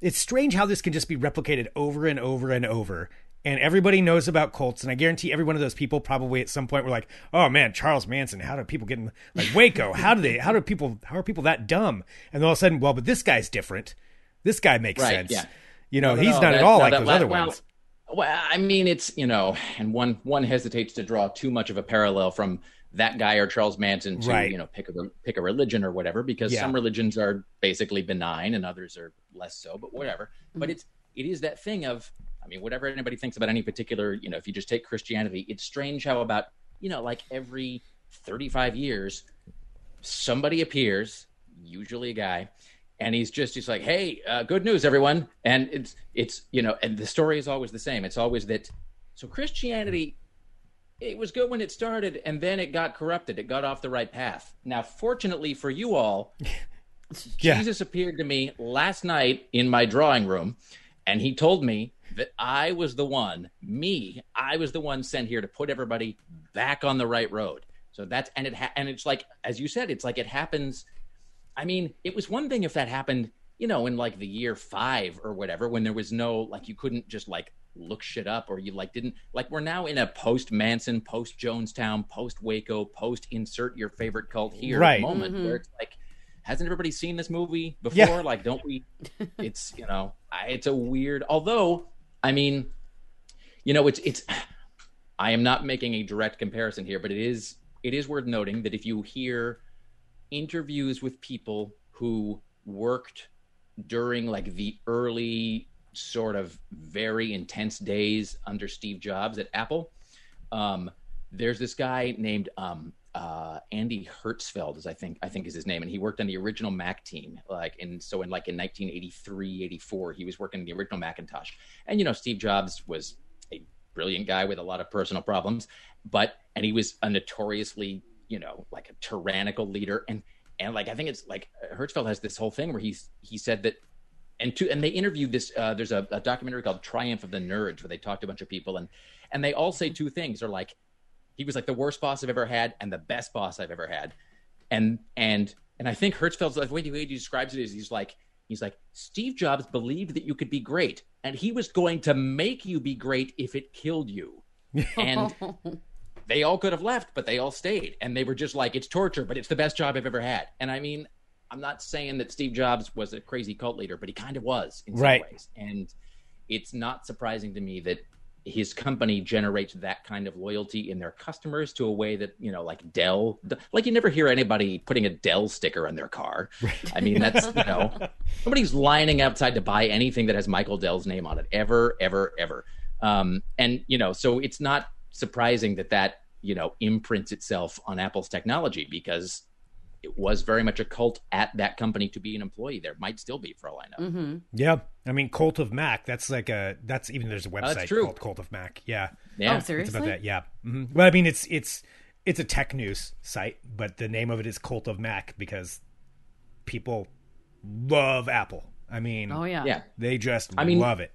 It's strange how this can just be replicated over and over and over. And everybody knows about cults, and I guarantee every one of those people probably at some point were like, "Oh man, Charles Manson! How do people get in like Waco? How do they? How do people? How are people that dumb?" And then all of a sudden, well, but this guy's different. This guy makes Right, sense. yeah. You know, No, he's no, not that- at all no, like those la- other ones. Well, I mean, it's you know, and one one hesitates to draw too much of a parallel from that guy or Charles Manson to Right. you know pick a pick a religion or whatever, because Yeah. some religions are basically benign and others are less so. But whatever. But Mm-hmm. it's it is that thing of I mean, whatever anybody thinks about any particular, you know, if you just take Christianity, it's strange how about you know, like every thirty five years, somebody appears, usually a guy, and he's just he's like, "Hey, uh, good news, everyone!" And it's it's you know, and the story is always the same. It's always that. So Christianity, it was good when it started, and then it got corrupted. It got off the right path. Now, fortunately for you all, (laughs) Yeah. Jesus appeared to me last night in my drawing room, and he told me that I was the one, me, I was the one sent here to put everybody back on the right road. So that's and it ha- and it's like as you said, it's like it happens. I mean, it was one thing if that happened, you know, in like the year five or whatever, when there was no like you couldn't just like look shit up or you like didn't like we're now in a post Manson, post Jonestown, post Waco, post insert your favorite cult here Right. moment mm-hmm. where it's like hasn't everybody seen this movie before? Yeah. Like, don't we? (laughs) It's you know, I, it's a weird. Although, I mean, you know, it's it's. I am not making a direct comparison here, but it is it is worth noting that if you hear interviews with people who worked during like the early sort of very intense days under Steve Jobs at Apple, um, there's this guy named um, uh, Andy Hertzfeld, is I think I think is his name, and he worked on the original Mac team. Like, and so in like in 1983, 84, he was working on the original Macintosh. And you know, Steve Jobs was a brilliant guy with a lot of personal problems, but and he was a notoriously you know like a tyrannical leader, and and like I think it's like Hertzfeld has this whole thing where he's he said that and to and they interviewed this uh, there's a, a documentary called triumph of the nerds where they talked to a bunch of people. And and they all say two things. They're like he was like the worst boss i've ever had and the best boss i've ever had. And and and i think hertzfeld's like the way he describes it is he's like he's like steve jobs believed that you could be great and he was going to make you be great if it killed you. (laughs) And they all could have left, but they all stayed. And they were just like, it's torture, but it's the best job I've ever had. And I mean, I'm not saying that Steve Jobs was a crazy cult leader, but he kind of was in some Right. ways. And it's not surprising to me that his company generates that kind of loyalty in their customers to a way that you know like dell like you never hear anybody putting a dell sticker on their car right. i mean that's you know (laughs) nobody's lining outside to buy anything that has michael dell's name on it ever ever ever um, and you know so it's not surprising that that you know imprints itself on apple's technology because it was very much a cult at that company to be an employee there might still be for all i know Mm-hmm. Yeah, I mean, Cult of Mac. That's like a that's even there's a website true. called Cult of Mac. Yeah, yeah Oh, it's seriously? about that. Yeah, hmm well, I mean, it's it's it's a tech news site, but the name of it is Cult of Mac because people love Apple. I mean, Oh yeah. yeah they just I mean, love it,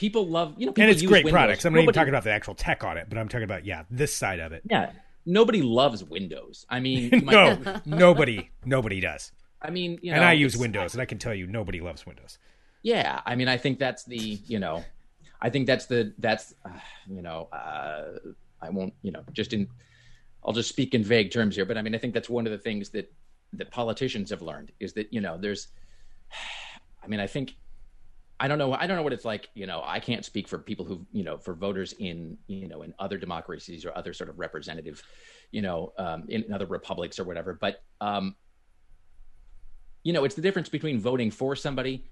people love you know people and it's use great Windows. products. I'm not even talking about the actual tech on it, but I'm talking about yeah, this side of it. Yeah, nobody loves Windows. I mean, (laughs) no, (laughs) nobody, nobody does. I mean, you know, and I use Windows, and I can tell you, nobody loves Windows. Yeah, I mean, I think that's the you know, I think that's the that's uh, you know, uh, I won't you know just in, I'll just speak in vague terms here, but I mean, I think that's one of the things that that politicians have learned is that you know there's, (sighs) I mean, I think. I don't know. I don't know what it's like. You know, I can't speak for people who, you know, for voters in, you know, in other democracies or other sort of representative, you know, um, in other republics or whatever. But, um, you know, it's the difference between voting for somebody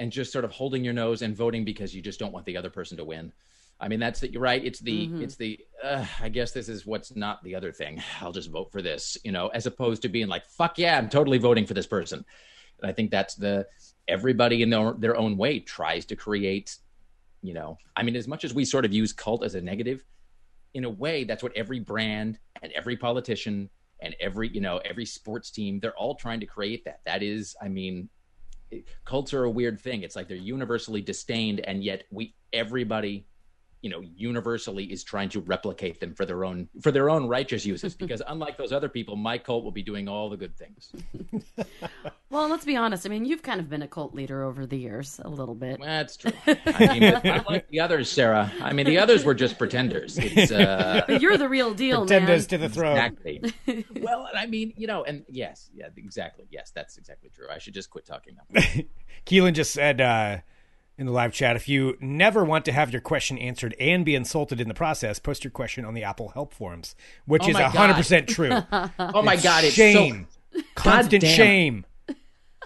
and just sort of holding your nose and voting because you just don't want the other person to win. I mean, that's the, you're right. It's the, it's the, uh, I guess this is what's not the other thing. I'll just vote for this, you know, as opposed to being like, fuck yeah, I'm totally voting for this person. And I think that's the, everybody in their, their own way tries to create, you know, I mean, as much as we sort of use cult as a negative, in a way, that's what every brand and every politician and every, you know, every sports team, they're all trying to create that. That is, I mean, cults are a weird thing. It's like they're universally disdained, and yet we everybody, you know, universally is trying to replicate them for their own for their own righteous uses. (laughs) Because unlike those other people, my cult will be doing all the good things. (laughs) Well, let's be honest. I mean, you've kind of been a cult leader over the years, a little bit. That's true. (laughs) I mean, not like the others, Sarah. I mean, the others were just pretenders. It's uh, But you're the real deal, Pretenders man. to the throne. exactly. well, I mean, you know, and yes, yeah, exactly. Yes, that's exactly true. I should just quit talking now. Keelan just said uh, in the live chat, if you never want to have your question answered and be insulted in the process, post your question on the Apple Help forums, which Oh is my hundred God. percent true. (laughs) Oh my god, it's shame, so constant damn. shame.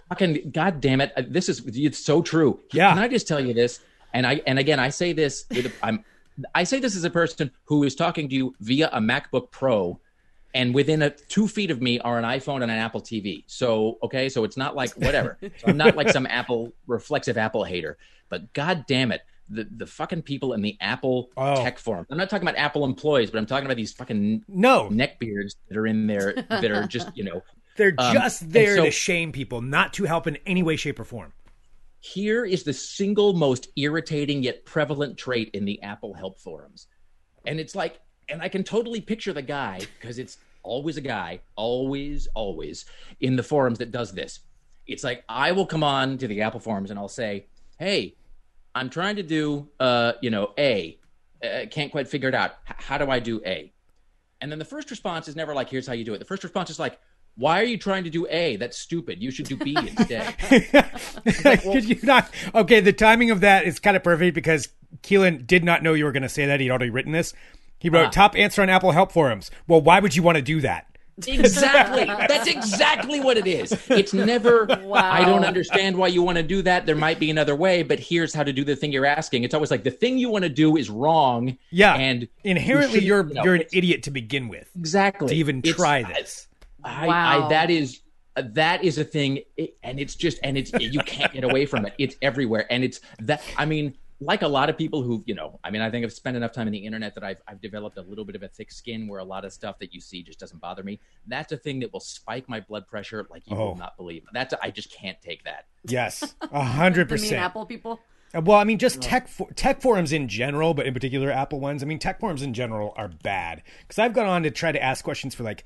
fucking god damn it uh, this is it's so true Yeah. can i just tell you this and i and again i say this with a, i'm i say this as a person who is talking to you via a macbook pro and within a two feet of me are an iphone and an apple tv so okay so it's not like whatever (laughs) so i'm not like some apple reflexive apple hater but god damn it the, the fucking people in the Apple Oh. tech forum. I'm not talking about Apple employees, but I'm talking about these fucking No, neckbeards that are in there that are just, you know, (laughs) they're Um, just there so- to shame people, not to help in any way, shape, or form. Here is the single most irritating yet prevalent trait in the Apple help forums. And it's like, and I can totally picture the guy, because it's always a guy, always, always in the forums that does this. It's like, I will come on to the Apple forums and I'll say, hey, I'm trying to do, uh, you know, A. Uh, can't quite figure it out. H- how do I do A? And then the first response is never like, here's how you do it. The first response is like, why are you trying to do A? That's stupid. You should do B instead. (laughs) Could you not? Okay, the timing of that is kind of perfect because Keelan did not know you were going to say that. He'd already written this. He wrote Ah. top answer on Apple help forums. Well, why would you want to do that? Exactly. (laughs) That's exactly what it is. It's never, Wow. I don't understand why you want to do that. There might be another way, but here's how to do the thing you're asking. It's always like the thing you want to do is wrong. Yeah, And inherently, you you are you know, you're an idiot to begin with Exactly. to even It's- try this. I, Wow. I, that is, uh, that is a thing. And it's just, and it's, you can't get away from it. It's everywhere. And it's that, I mean, like a lot of people who, you know, I mean, I think I've spent enough time in the internet that I've, I've developed a little bit of a thick skin where a lot of stuff that you see just doesn't bother me. That's a thing that will spike my blood pressure like you Oh. will not believe. That's, I just can't take that. Yes, (laughs) a hundred The mean percent. Apple people. Uh, Well, I mean, just tech for, tech forums in general, but in particular Apple ones. I mean, tech forums in general are bad because I've gone on to try to ask questions for like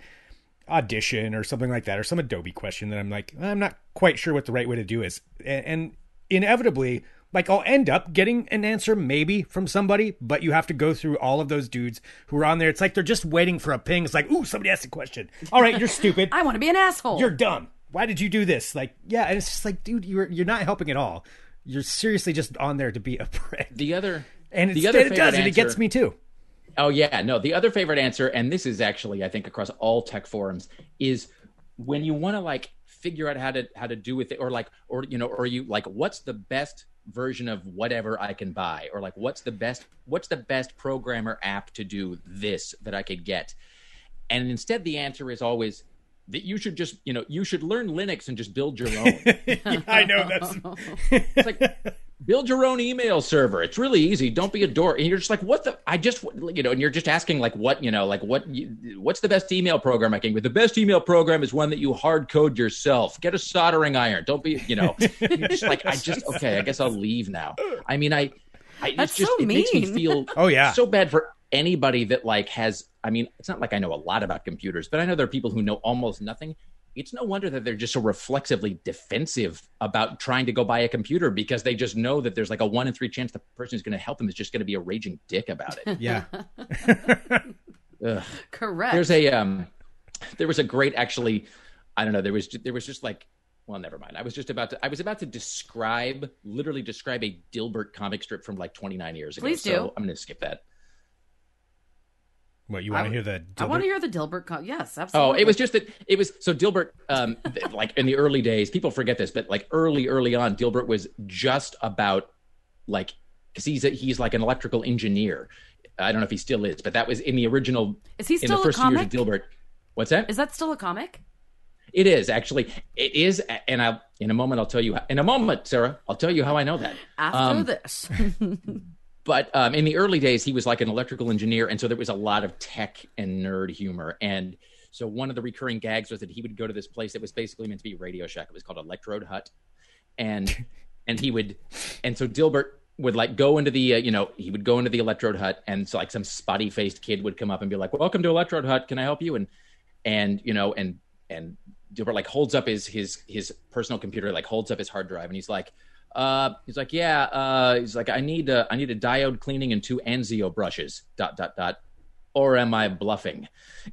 audition or something like that, or some Adobe question that I'm like, I'm not quite sure what the right way to do is, and, and inevitably, like I'll end up getting an answer maybe from somebody, but you have to go through all of those dudes who are on there. It's like they're just waiting for a ping. It's like, ooh, somebody asked a question. All right, you're stupid. (laughs) I want to be an asshole. you're dumb. Why did you do this? Like, yeah, and it's just like, dude, you're you're not helping at all. You're seriously just on there to be a prick. The other And The other it does, favorite and it gets me too. Oh yeah, no. The other favorite answer, and this is actually I think across all tech forums, is when you want to like figure out how to how to do with it, or like, or you know, or you like, what's the best version of whatever I can buy, or like, what's the best what's the best programmer app to do this that I could get, and instead the answer is always that you should just you know you should learn Linux and just build your own. (laughs) Yeah, I know that's (laughs) It's like build your own email server. It's really easy. Don't be a dork. And you're just like, what the? I just, you know, and you're just asking like, what, you know, like what, you, what's the best email program I can? With the best email program is one that you hard code yourself. Get a soldering iron. Don't be, you know, just like, I just, okay, I guess I'll leave now. I mean, I, I That's it's just, so it makes me mean. feel (laughs) Oh, yeah. so bad for anybody that like has. I mean, it's not like I know a lot about computers, but I know there are people who know almost nothing it's no wonder that they're just so reflexively defensive about trying to go buy a computer because they just know that there's like a one in three chance the person who's going to help them is just going to be a raging dick about it. yeah. (laughs) Ugh. Correct. There's a um, there was a great actually, I don't know. There was there was just like, well, never mind. I was just about to I was about to describe literally describe a Dilbert comic strip from like 29 years ago. Please so do. I'm going to skip that. What you want to hear the? Dilbert? I want to hear the Dilbert. Co- yes, absolutely. Oh, it was just that it was so Dilbert, um, (laughs) like in the early days, people forget this, but like early, early on, Dilbert was just about like because he's a, he's like an electrical engineer. I don't know if he still is, but that was in the original. Is he still in still the a first few years of Dilbert? What's that? Is that still a comic? It is actually. It is, and I in a moment I'll tell you. How, in a moment, Sarah, I'll tell you how I know that. After Um, this, (laughs) but um, in the early days, he was like an electrical engineer, and so there was a lot of tech and nerd humor. And so one of the recurring gags was that he would go to this place that was basically meant to be Radio Shack. It was called Electrode Hut, and (laughs) and he would, and so Dilbert would like go into the uh, you know he would go into the Electrode Hut, and so like some spotty faced kid would come up and be like, "Welcome to Electrode Hut. Can I help you?" And and you know and and Dilbert like holds up his his his personal computer, like holds up his hard drive, and he's like, uh, he's like, yeah, uh, he's like, I need a, I need a diode cleaning and two Anzio brushes, dot dot dot, or am I bluffing?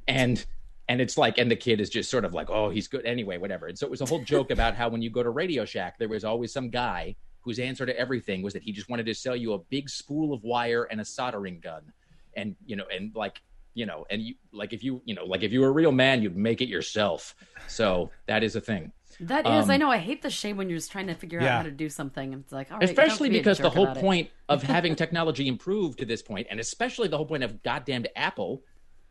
And and it's like, and the kid is just sort of like, oh, he's good anyway, whatever. And so it was a whole joke about how when you go to Radio Shack, there was always some guy whose answer to everything was that he just wanted to sell you a big spool of wire and a soldering gun, and you know, and like you know, and you like if you you know like if you were a real man, you'd make it yourself. So that is a thing. That is. I um, know. I hate the shame when you're just trying to figure Yeah. out how to do something. and It's like, all right, especially don't be a because the whole point of (laughs) having technology improve to this point and especially the whole point of goddamned apple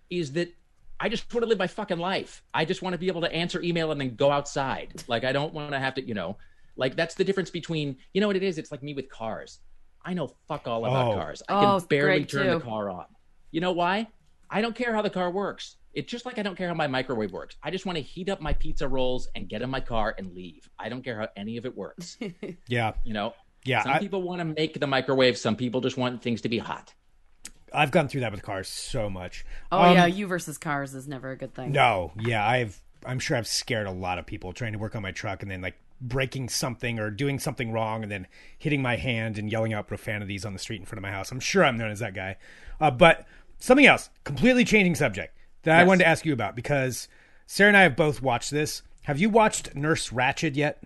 is that i just want to live my fucking life i just want to be able to answer email and then go outside like i don't want to have to you know like that's the difference between you know what it is it's like me with cars i know fuck all about Oh. cars i can Oh, barely great, turn the car on you know why i don't care how the car works it's just like i don't care how my microwave works i just want to heat up my pizza rolls and get in my car and leave i don't care how any of it works (laughs) Yeah, you know yeah. some I, people want to make the microwave. Some people just want things to be hot. I've gone through that with cars so much. Oh Um, yeah, you versus cars is never a good thing. No, yeah, I've I'm sure I've scared a lot of people trying to work on my truck and then like breaking something or doing something wrong and then hitting my hand and yelling out profanities on the street in front of my house. I'm sure I'm known as that guy. Uh, but something else, completely changing subject that I wanted to ask you about because Sarah and I have both watched this. Have you watched Nurse Ratched yet?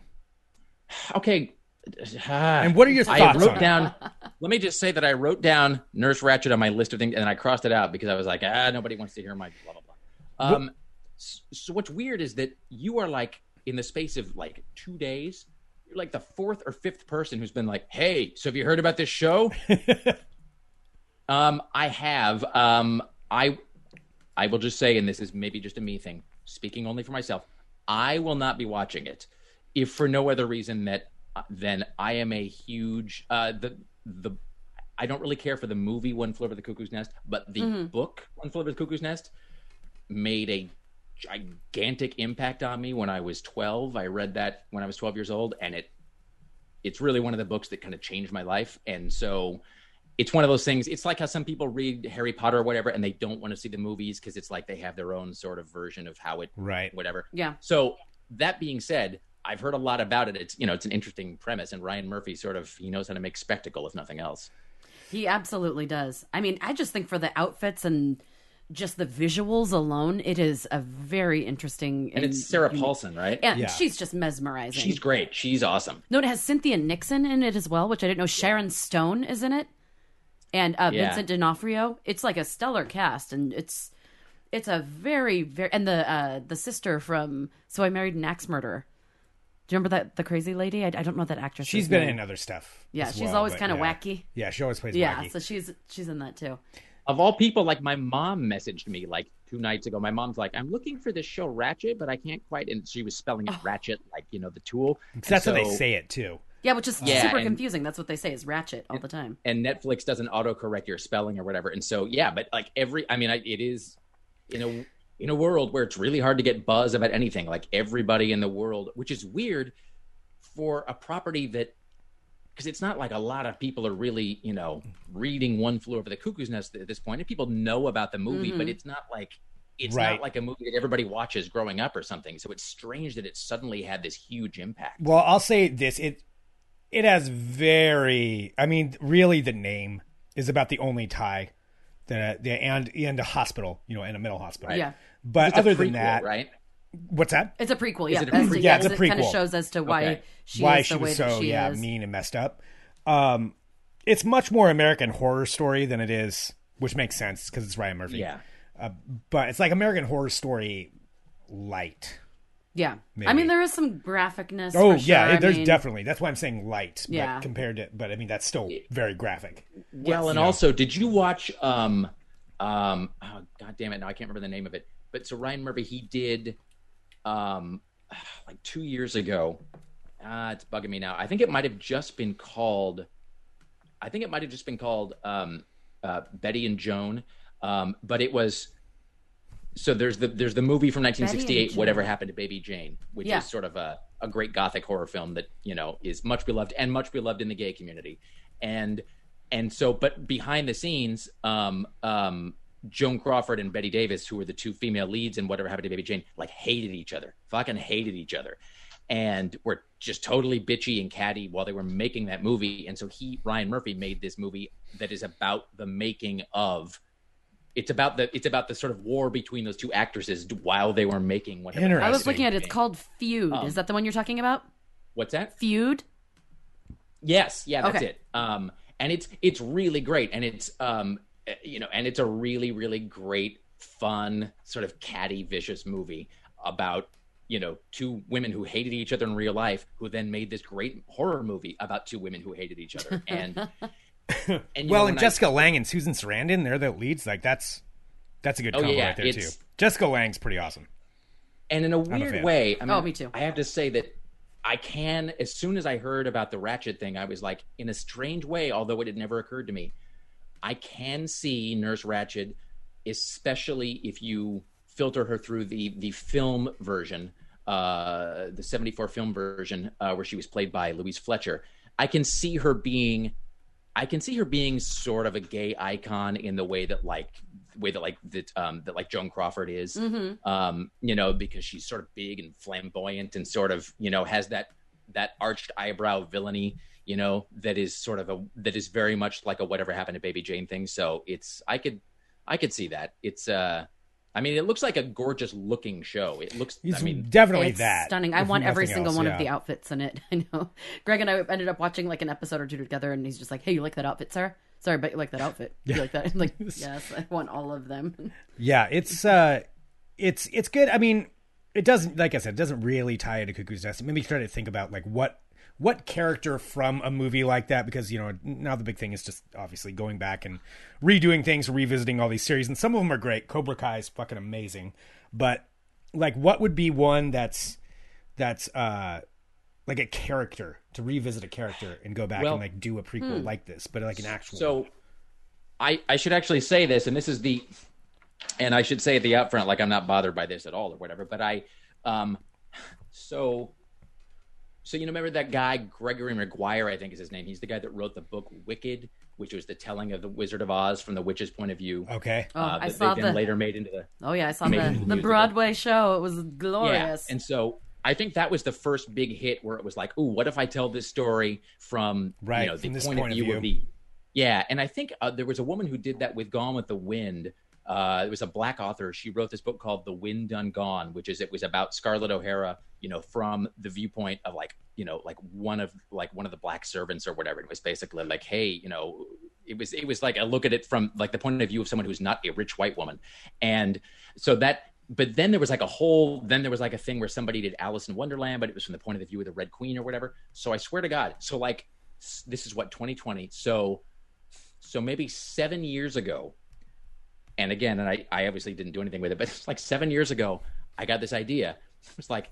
Okay. Ah. And what are your thoughts? I wrote down. Let me just say that I wrote down Nurse Ratched on my list of things, and I crossed it out because I was like, ah, nobody wants to hear my blah blah blah. Um, so what's weird is that you are like in the space of like two days, you're like the fourth or fifth person who's been like, hey, so have you heard about this show? (laughs) um, I have. Um, I I will just say, and this is maybe just a me thing, speaking only for myself, I will not be watching it if for no other reason that uh, then I am a huge uh, the the I don't really care for the movie One Flew Over the Cuckoo's Nest, but the book One Flew Over the Cuckoo's Nest made a gigantic impact on me when I was 12. I read that when I was 12 years old, and it it's really one of the books that kind of changed my life. And so it's one of those things. It's like how some people read Harry Potter or whatever, and they don't want to see the movies because it's like they have their own sort of version of how it Right. whatever. Yeah. So that being said, I've heard a lot about it. It's you know it's an interesting premise, and Ryan Murphy sort of he knows how to make spectacle if nothing else. He absolutely does. I mean, I just think for the outfits and just the visuals alone, it is a very interesting. And it's Sarah Paulson, right? Yeah, Yeah. she's just mesmerizing. She's great. She's awesome. no, it has Cynthia Nixon in it as well, which I didn't know. Sharon Stone is in it. And uh, Yeah. Vincent D'Onofrio. It's like a stellar cast, and it's it's a very very and the uh, the sister from So I Married an Axe Murderer. Do you remember that the crazy lady? I, I don't know that actress. She's been in other stuff. Yeah, as she's well, always kind of yeah. wacky. Yeah, she always plays Yeah, wacky. so she's she's in that too. Of all people, like my mom messaged me like two nights ago. My mom's like, "I'm looking for this show Ratchet, but I can't quite." And she was spelling it Ratchet, like you know the tool. And That's how they say it too. Yeah, which is Yeah, super and- confusing. That's what they say is ratchet all the time. and Netflix doesn't autocorrect your spelling or whatever. And so, yeah, but like every, I mean, I, it is in a in a world where it's really hard to get buzz about anything. Like everybody in the world, which is weird for a property that because it's not like a lot of people are really, you know, reading One Flew Over the Cuckoo's Nest at this point. And people know about the movie, but mm-hmm. it's not like it's Right. not like a movie that everybody watches growing up or something. So it's strange that it suddenly had this huge impact. Well, I'll say this: it it has very. I mean, really, the name is about the only tie that the and and a hospital, you know, in a mental hospital. Yeah. But It's a other than that, right? what's that? It's a prequel, yeah. it a prequel? Yeah, it's a prequel. It kind of shows as to why Okay. she Why is she the way was that so she yeah is. mean and messed up. Um, it's much more American horror story than it is, which makes sense because it's Ryan Murphy. Yeah. Uh, but it's like American Horror Story light. Yeah, I mean there is some graphicness. Oh for yeah, sure. I there's mean, definitely. That's why I'm saying light. but Yeah. compared to, but I mean that's still very graphic. Well, and also, did you watch um um oh, god damn it, now I can't remember the name of it. But so Ryan Murphy he did um (sighs) like 2 years ago. Ah, it's bugging me now. I think it might have just been called I think it might have just been called um uh Bette and Joan. Um but it was so there's the there's the movie from 1968 whatever happened to baby jane which Yeah. is sort of a, a great gothic horror film that you know is much beloved and much beloved in the gay community. And and so but behind the scenes um um joan crawford and bette davis who were the two female leads in whatever happened to baby jane like hated each other fucking hated each other and were just totally bitchy and catty while they were making that movie. And so he ryan murphy made this movie that is about the making of it's about the it's about the sort of war between those two actresses while they were making whatever. Interesting. I was looking at it. It's called Feud. Um, is that the one you're talking about? What's that? Feud. Yes, yeah, that's Okay. it. Um, and it's it's really great, and it's um, you know, and it's a really really great, fun, sort of catty, vicious movie about you know two women who hated each other in real life, who then made this great horror movie about two women who hated each other, and (laughs) (laughs) and Well, know, and when I- Jessica Lange and Susan Sarandon, they're the leads. Like that's that's a good Oh, combo yeah, right there too. Jessica Lange's pretty awesome. And in a a weird fan. way, I mean, Oh, me too. I have to say that I can, as soon as I heard about the Ratchet thing, I was like, in a strange way, although it had never occurred to me, I can see Nurse Ratched, especially if you filter her through the the film version, uh, the '74 film version, uh, where she was played by Louise Fletcher. I can see her being I can see her being sort of a gay icon in the way that like way that like that um that like Joan Crawford is. Um, you know, because she's sort of big and flamboyant and sort of, you know, has that that arched eyebrow villainy, you know, that is sort of a that is very much like a whatever happened to Baby Jane thing. So it's I could I could see that. It's uh I mean, it looks like a gorgeous looking show. It looks He's I mean definitely It's that. stunning. I want every single else, one yeah. of the outfits in it. (laughs) I know. Greg and I ended up watching like an episode or two together, and he's just like, "Hey, you like that outfit, Sarah? Sorry, but you like that outfit? You like that?" I'm like, (laughs) yes, I want all of them. (laughs) Yeah, it's uh it's it's good. I mean, it doesn't like I said, it doesn't really tie into Cuckoo's Nest. It made me try to think about like what what character from a movie like that because you know now the big thing is just obviously going back and redoing things, revisiting all these series, and some of them are great. Cobra Kai is fucking amazing, but like what would be one that's that's uh like a character to revisit a character and go back Well- and like do a prequel like this, but like an actual So, I I should actually say this, and this is the, and I should say at the upfront, like I'm not bothered by this at all or whatever. But I, um, so, so you know, remember that guy Gregory Maguire? I think is his name. He's the guy that wrote the book Wicked, which was the telling of the Wizard of Oz from the witch's point of view. okay. Oh, uh, I saw they then the. later made into the Oh yeah, I saw the the the. Broadway show. It was glorious. yeah. And so I think that was the first big hit where it was like, ooh, what if I tell this story from Right, you know the from point, point of of view of the yeah. And I think uh, there was a woman who did that with Gone with the Wind. Uh, it was a black author. She wrote this book called The Wind Done Gone, which is it was about Scarlett O'Hara, you know, from the viewpoint of like you know like one of like one of the black servants or whatever. It was basically like, hey, you know, it was it was like a look at it from like the point of view of someone who's not a rich white woman, and so that. But then there was like a whole. Then there was like a thing where somebody did Alice in Wonderland, but it was from the point of the view of the Red Queen or whatever. So I swear to God, so like this is what 2020. So so maybe seven years ago, and again, and I, I obviously didn't do anything with it, but (laughs) it's like seven years ago, I got this idea. It's like,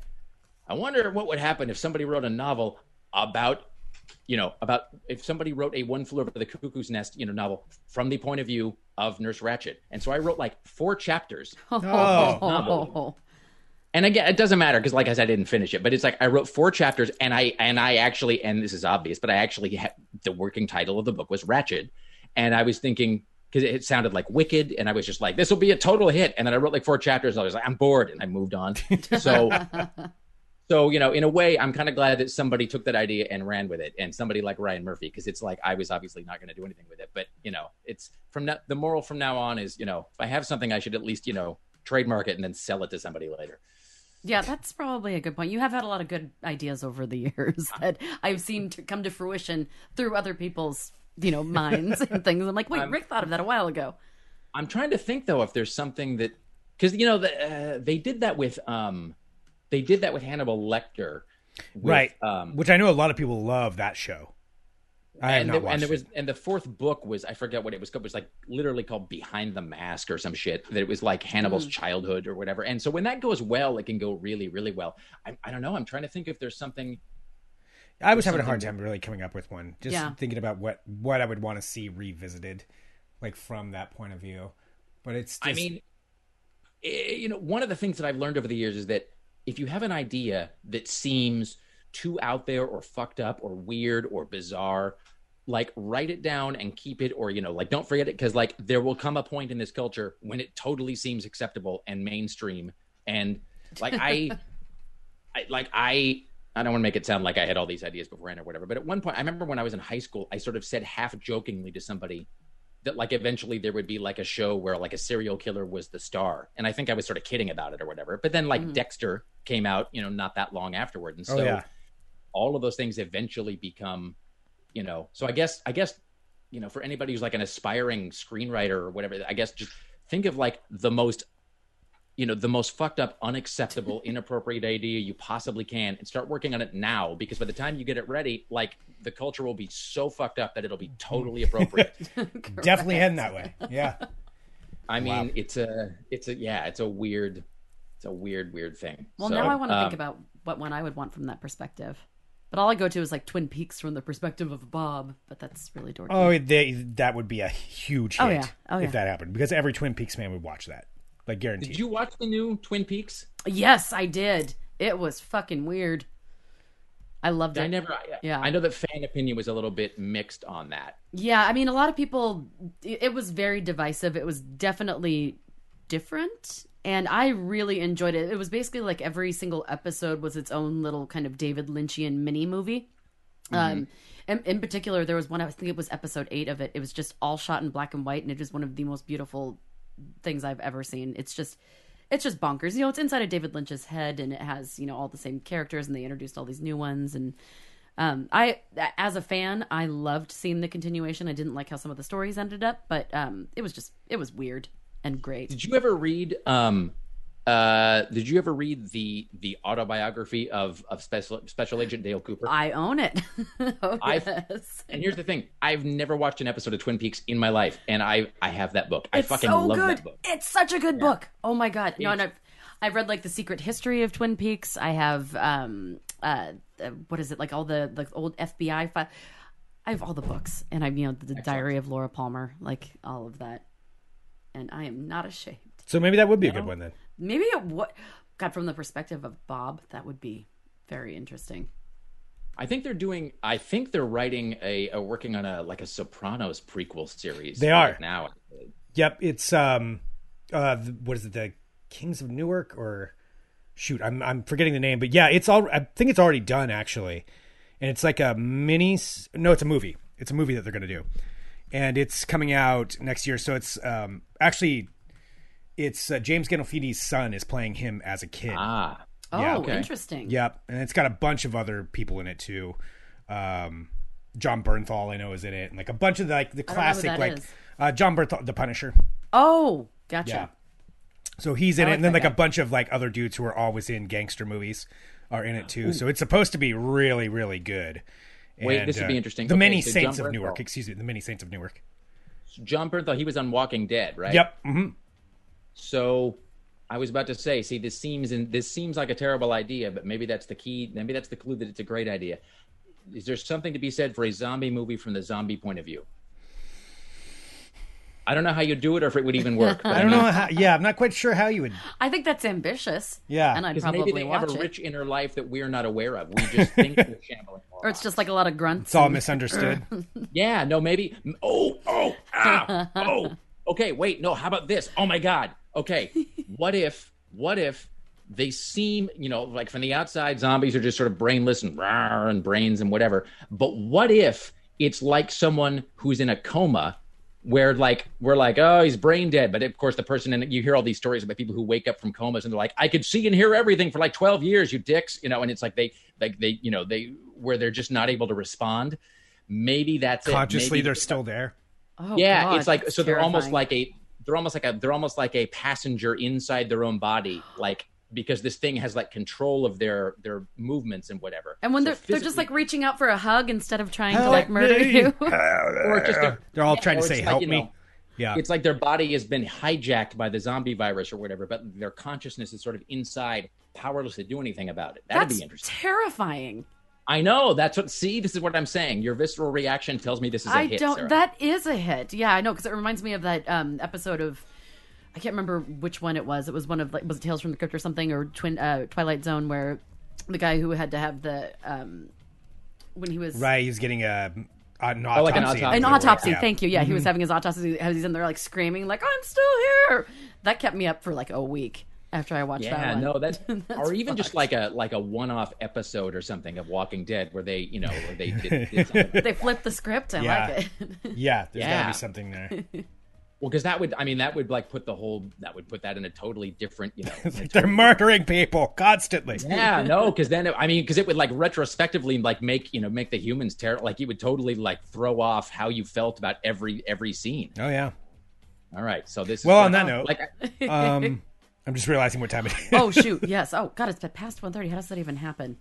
I wonder what would happen if somebody wrote a novel about, you know, about if somebody wrote a One Flew Over the Cuckoo's Nest, you know, novel from the point of view of Nurse Ratched. And so I wrote like four chapters. (laughs) Oh. And again, it doesn't matter because, like I said, I didn't finish it. But it's like I wrote four chapters, and I and I actually, and this is obvious, but I actually had the working title of the book was Ratchet, and I was thinking because it sounded like Wicked, and I was just like, this will be a total hit. And then I wrote like four chapters, and I was like, I'm bored, and I moved on. (laughs) So, so you know, in a way, I'm kind of glad that somebody took that idea and ran with it, and somebody like Ryan Murphy, because it's like I was obviously not going to do anything with it. But you know, it's from now, the moral from now on is, you know, if I have something, I should at least you know trademark it and then sell it to somebody later. Yeah, that's probably a good point. You have had a lot of good ideas over the (laughs) years that I've seen to come to fruition through other people's, you know, minds and things. I'm like, wait, Rick thought of that a while ago. I'm trying to think though if there's something that because you know the, uh, they did that with um they did that with Hannibal Lecter, with, right? Um, Which I know a lot of people love that show. I and, not there, and there it. was and the fourth book was I forget what it was called. It was like literally called Behind the Mask or some shit. That it was like Hannibal's Hmm. childhood or whatever. And so when that goes well, it can go really really well. I, I don't know. I'm trying to think if there's something. I was having a hard time really coming up with one. Just Yeah. thinking about what what I would want to see revisited, like from that point of view. But it's just, I mean, eh, you know, one of the things that I've learned over the years is that if you have an idea that seems too out there or fucked up or weird or bizarre, like write it down and keep it, or you know, like don't forget it because like there will come a point in this culture when it totally seems acceptable and mainstream, and like I, (laughs) I like I. I don't want to make it sound like I had all these ideas beforehand or whatever, but at one point, I remember when I was in high school, I sort of said half jokingly to somebody, that like eventually there would be like a show where like a serial killer was the star and i think i was sort of kidding about it or whatever but then like mm-hmm. dexter came out you know not that long afterward and oh, so oh yeah, all of those things eventually become you know so i guess i guess you know for anybody who's like an aspiring screenwriter or whatever i guess just think of like the most you know the most fucked up unacceptable (laughs) inappropriate idea you possibly can and start working on it now because by the time you get it ready like the culture will be so fucked up that it'll be totally (laughs) appropriate (laughs) definitely heading that way. Yeah, I mean, Wow. it's a, it's a, yeah, it's a weird, it's a weird, weird thing. Well, So, now I want to um, think about what one I would want from that perspective. But all I go to is like Twin Peaks from the perspective of Bob, but that's really dorky. oh they, that would be a huge hit Oh, yeah. Oh, yeah. if that happened because every Twin Peaks fan would watch that, like guaranteed. Did you watch the new Twin Peaks? Yes, I did. It was fucking weird. I loved it. I never. Yeah. I know that fan opinion was a little bit mixed on that. Yeah, I mean, a lot of people, it it was very divisive. It was definitely different. And I really enjoyed it. It was basically like every single episode was its own little kind of David Lynchian mini movie. Um, in, in particular, there was one, I think it was episode eight of it. It was just all shot in black and white, and it was one of the most beautiful things I've ever seen. It's just, it's just bonkers. You know, it's inside of David Lynch's head, and it has you know all the same characters, and they introduced all these new ones. And um, I, as a fan, I loved seeing the continuation. I didn't like how some of the stories ended up, but um, it was just, it was weird and great. Did you ever read? Um, uh, did you ever read the the autobiography of of special special agent Dale Cooper? I own it. (laughs) oh, I've- yes. and here's the thing: I've never watched an episode of Twin Peaks in my life, and I I have that book. I fucking so love good. that book. It's such a good book. Oh my god! No, and I've I've read like the secret history of Twin Peaks. I have um uh uh, what is it like all the the old FBI fi- I have all the books, and I'm you know the Diary of Laura Palmer, like all of that, and I am not ashamed. so maybe that would be a good one then. Maybe it what God from the perspective of Bob, that would be very interesting. I think they're doing. I think they're writing a, a working on a like a Sopranos prequel series. They are. now. Yep, it's um, uh, what is it? The Kings of Newark or shoot, I'm I'm forgetting the name, but yeah, it's all. I think it's already done actually, and it's like a mini. No, it's a movie. It's a movie that they're gonna do, and it's coming out next year. So it's um actually, it's uh, James Gandolfini's son is playing him as a kid. Ah, Oh, Yeah. Okay. interesting. Yep, and it's got a bunch of other people in it too. Um, Jon Bernthal, I know, is in it, and like a bunch of the, like the don't know who classic, like uh, Jon Bernthal, the Punisher. Oh, gotcha. Yeah. So he's in I it, like and then that like a bunch of like other dudes who are always in gangster movies are in it too. So it's supposed to be really, really good. Wait, And, this would uh, be interesting. The Okay, Many so Saints John of Newark, excuse me, the Many Saints of Newark. Jon Bernthal, he was on Walking Dead, right? Yep. hmm So I was about to say, see, this seems in, this seems like a terrible idea, but maybe that's the key. Maybe that's the clue that it's a great idea. Is there something to be said for a zombie movie from the zombie point of view? I don't know how you'd do it or if it would even work. (laughs) But I don't know how. Yeah, I'm not quite sure how you would. I think that's ambitious. Yeah. And I'd probably maybe they watch have a it. rich inner life that we're not aware of. We just think (laughs) they're shambling. Or it's just like a lot of grunts. It's all and- misunderstood. (laughs) Yeah, no, maybe. Oh, oh, ah, oh. Okay, wait, no. How about this? Oh my God. Okay, (laughs) what if, what if they seem, you know, like from the outside, zombies are just sort of brainless and rawr and brains and whatever. But what if it's like someone who's in a coma? Where like we're like oh he's brain dead, but of course the person and you hear all these stories about people who wake up from comas and they're like I could see and hear everything for like twelve years, you dicks, you know, and it's like they like they you know they where they're just not able to respond. Maybe that's it. Consciously, Maybe- they're still there. Oh, yeah God, it's like that's so they're almost like a they're almost like a they're almost like a passenger inside their own body like because this thing has like control of their their movements and whatever And when So they're they're just like reaching out for a hug instead of trying to like murder me. you. (laughs) or just a, They're all trying to say, it's like, "Help me." know, Yeah. it's like their body has been hijacked by the zombie virus or whatever but their consciousness is sort of inside powerless to do anything about it that'd That's be interesting terrifying. I know that's what see this is what i'm saying your visceral reaction tells me this is a I hit don't. Sarah. That is a hit. Yeah, I know because it reminds me of that um, episode of. I can't remember which one it was. It was one of like was it Tales from the Crypt or something or Twin uh, Twilight Zone where the guy who had to have the um, when he was right. He's getting a an autopsy. Oh, like an autopsy. an autopsy. Yeah. Thank you. Yeah, he Mm-hmm. was having his autopsy. As he's in there like screaming, like I'm still here. That kept me up for like a week after I watched that Yeah, no, that's, (laughs) That's or even just like a like a one-off episode or something of Walking Dead where they, you know, where they did, (laughs) did something. they flipped the script. I Yeah. like it. (laughs) Yeah, there's got to be something there. well, because that would, I mean, that would like put the whole that would put that in a totally different, you know. in a They're totally- murdering people constantly. yeah, no, because then it, I mean, because it would like retrospectively like make you know make the humans terrible. Like it would totally like throw off how you felt about every every scene. Oh yeah. All right, so this. Is Well, on that note, like um, I'm just realizing what time it is. oh shoot, (laughs) yes. Oh god, it's past 1.30. How does that even happen?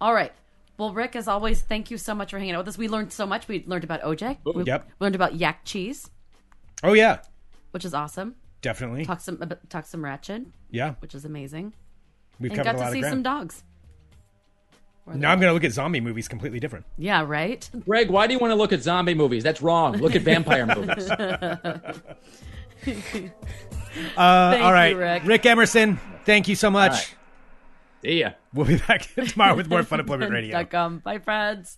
All right. Well, Rick, as always, thank you so much for hanging out with us. We learned so much. We learned about OJ. Yep. Oh, we Yep. learned about yak cheese, oh yeah, which is awesome. definitely. Talk some about- talked some ratchet, Yeah, which is amazing, we've and covered got a lot to of see ground. some dogs. Where now I'm going to look at zombie movies completely different. Yeah, right. Greg, why do you want to look at zombie movies? That's wrong. Look at vampire (laughs) movies. (laughs) Uh, Thank all right, you, Rick. Emerson, thank you so much. right. See ya. We'll be (laughs) back tomorrow with more Funemployment Radio. Dot com. Bye, friends.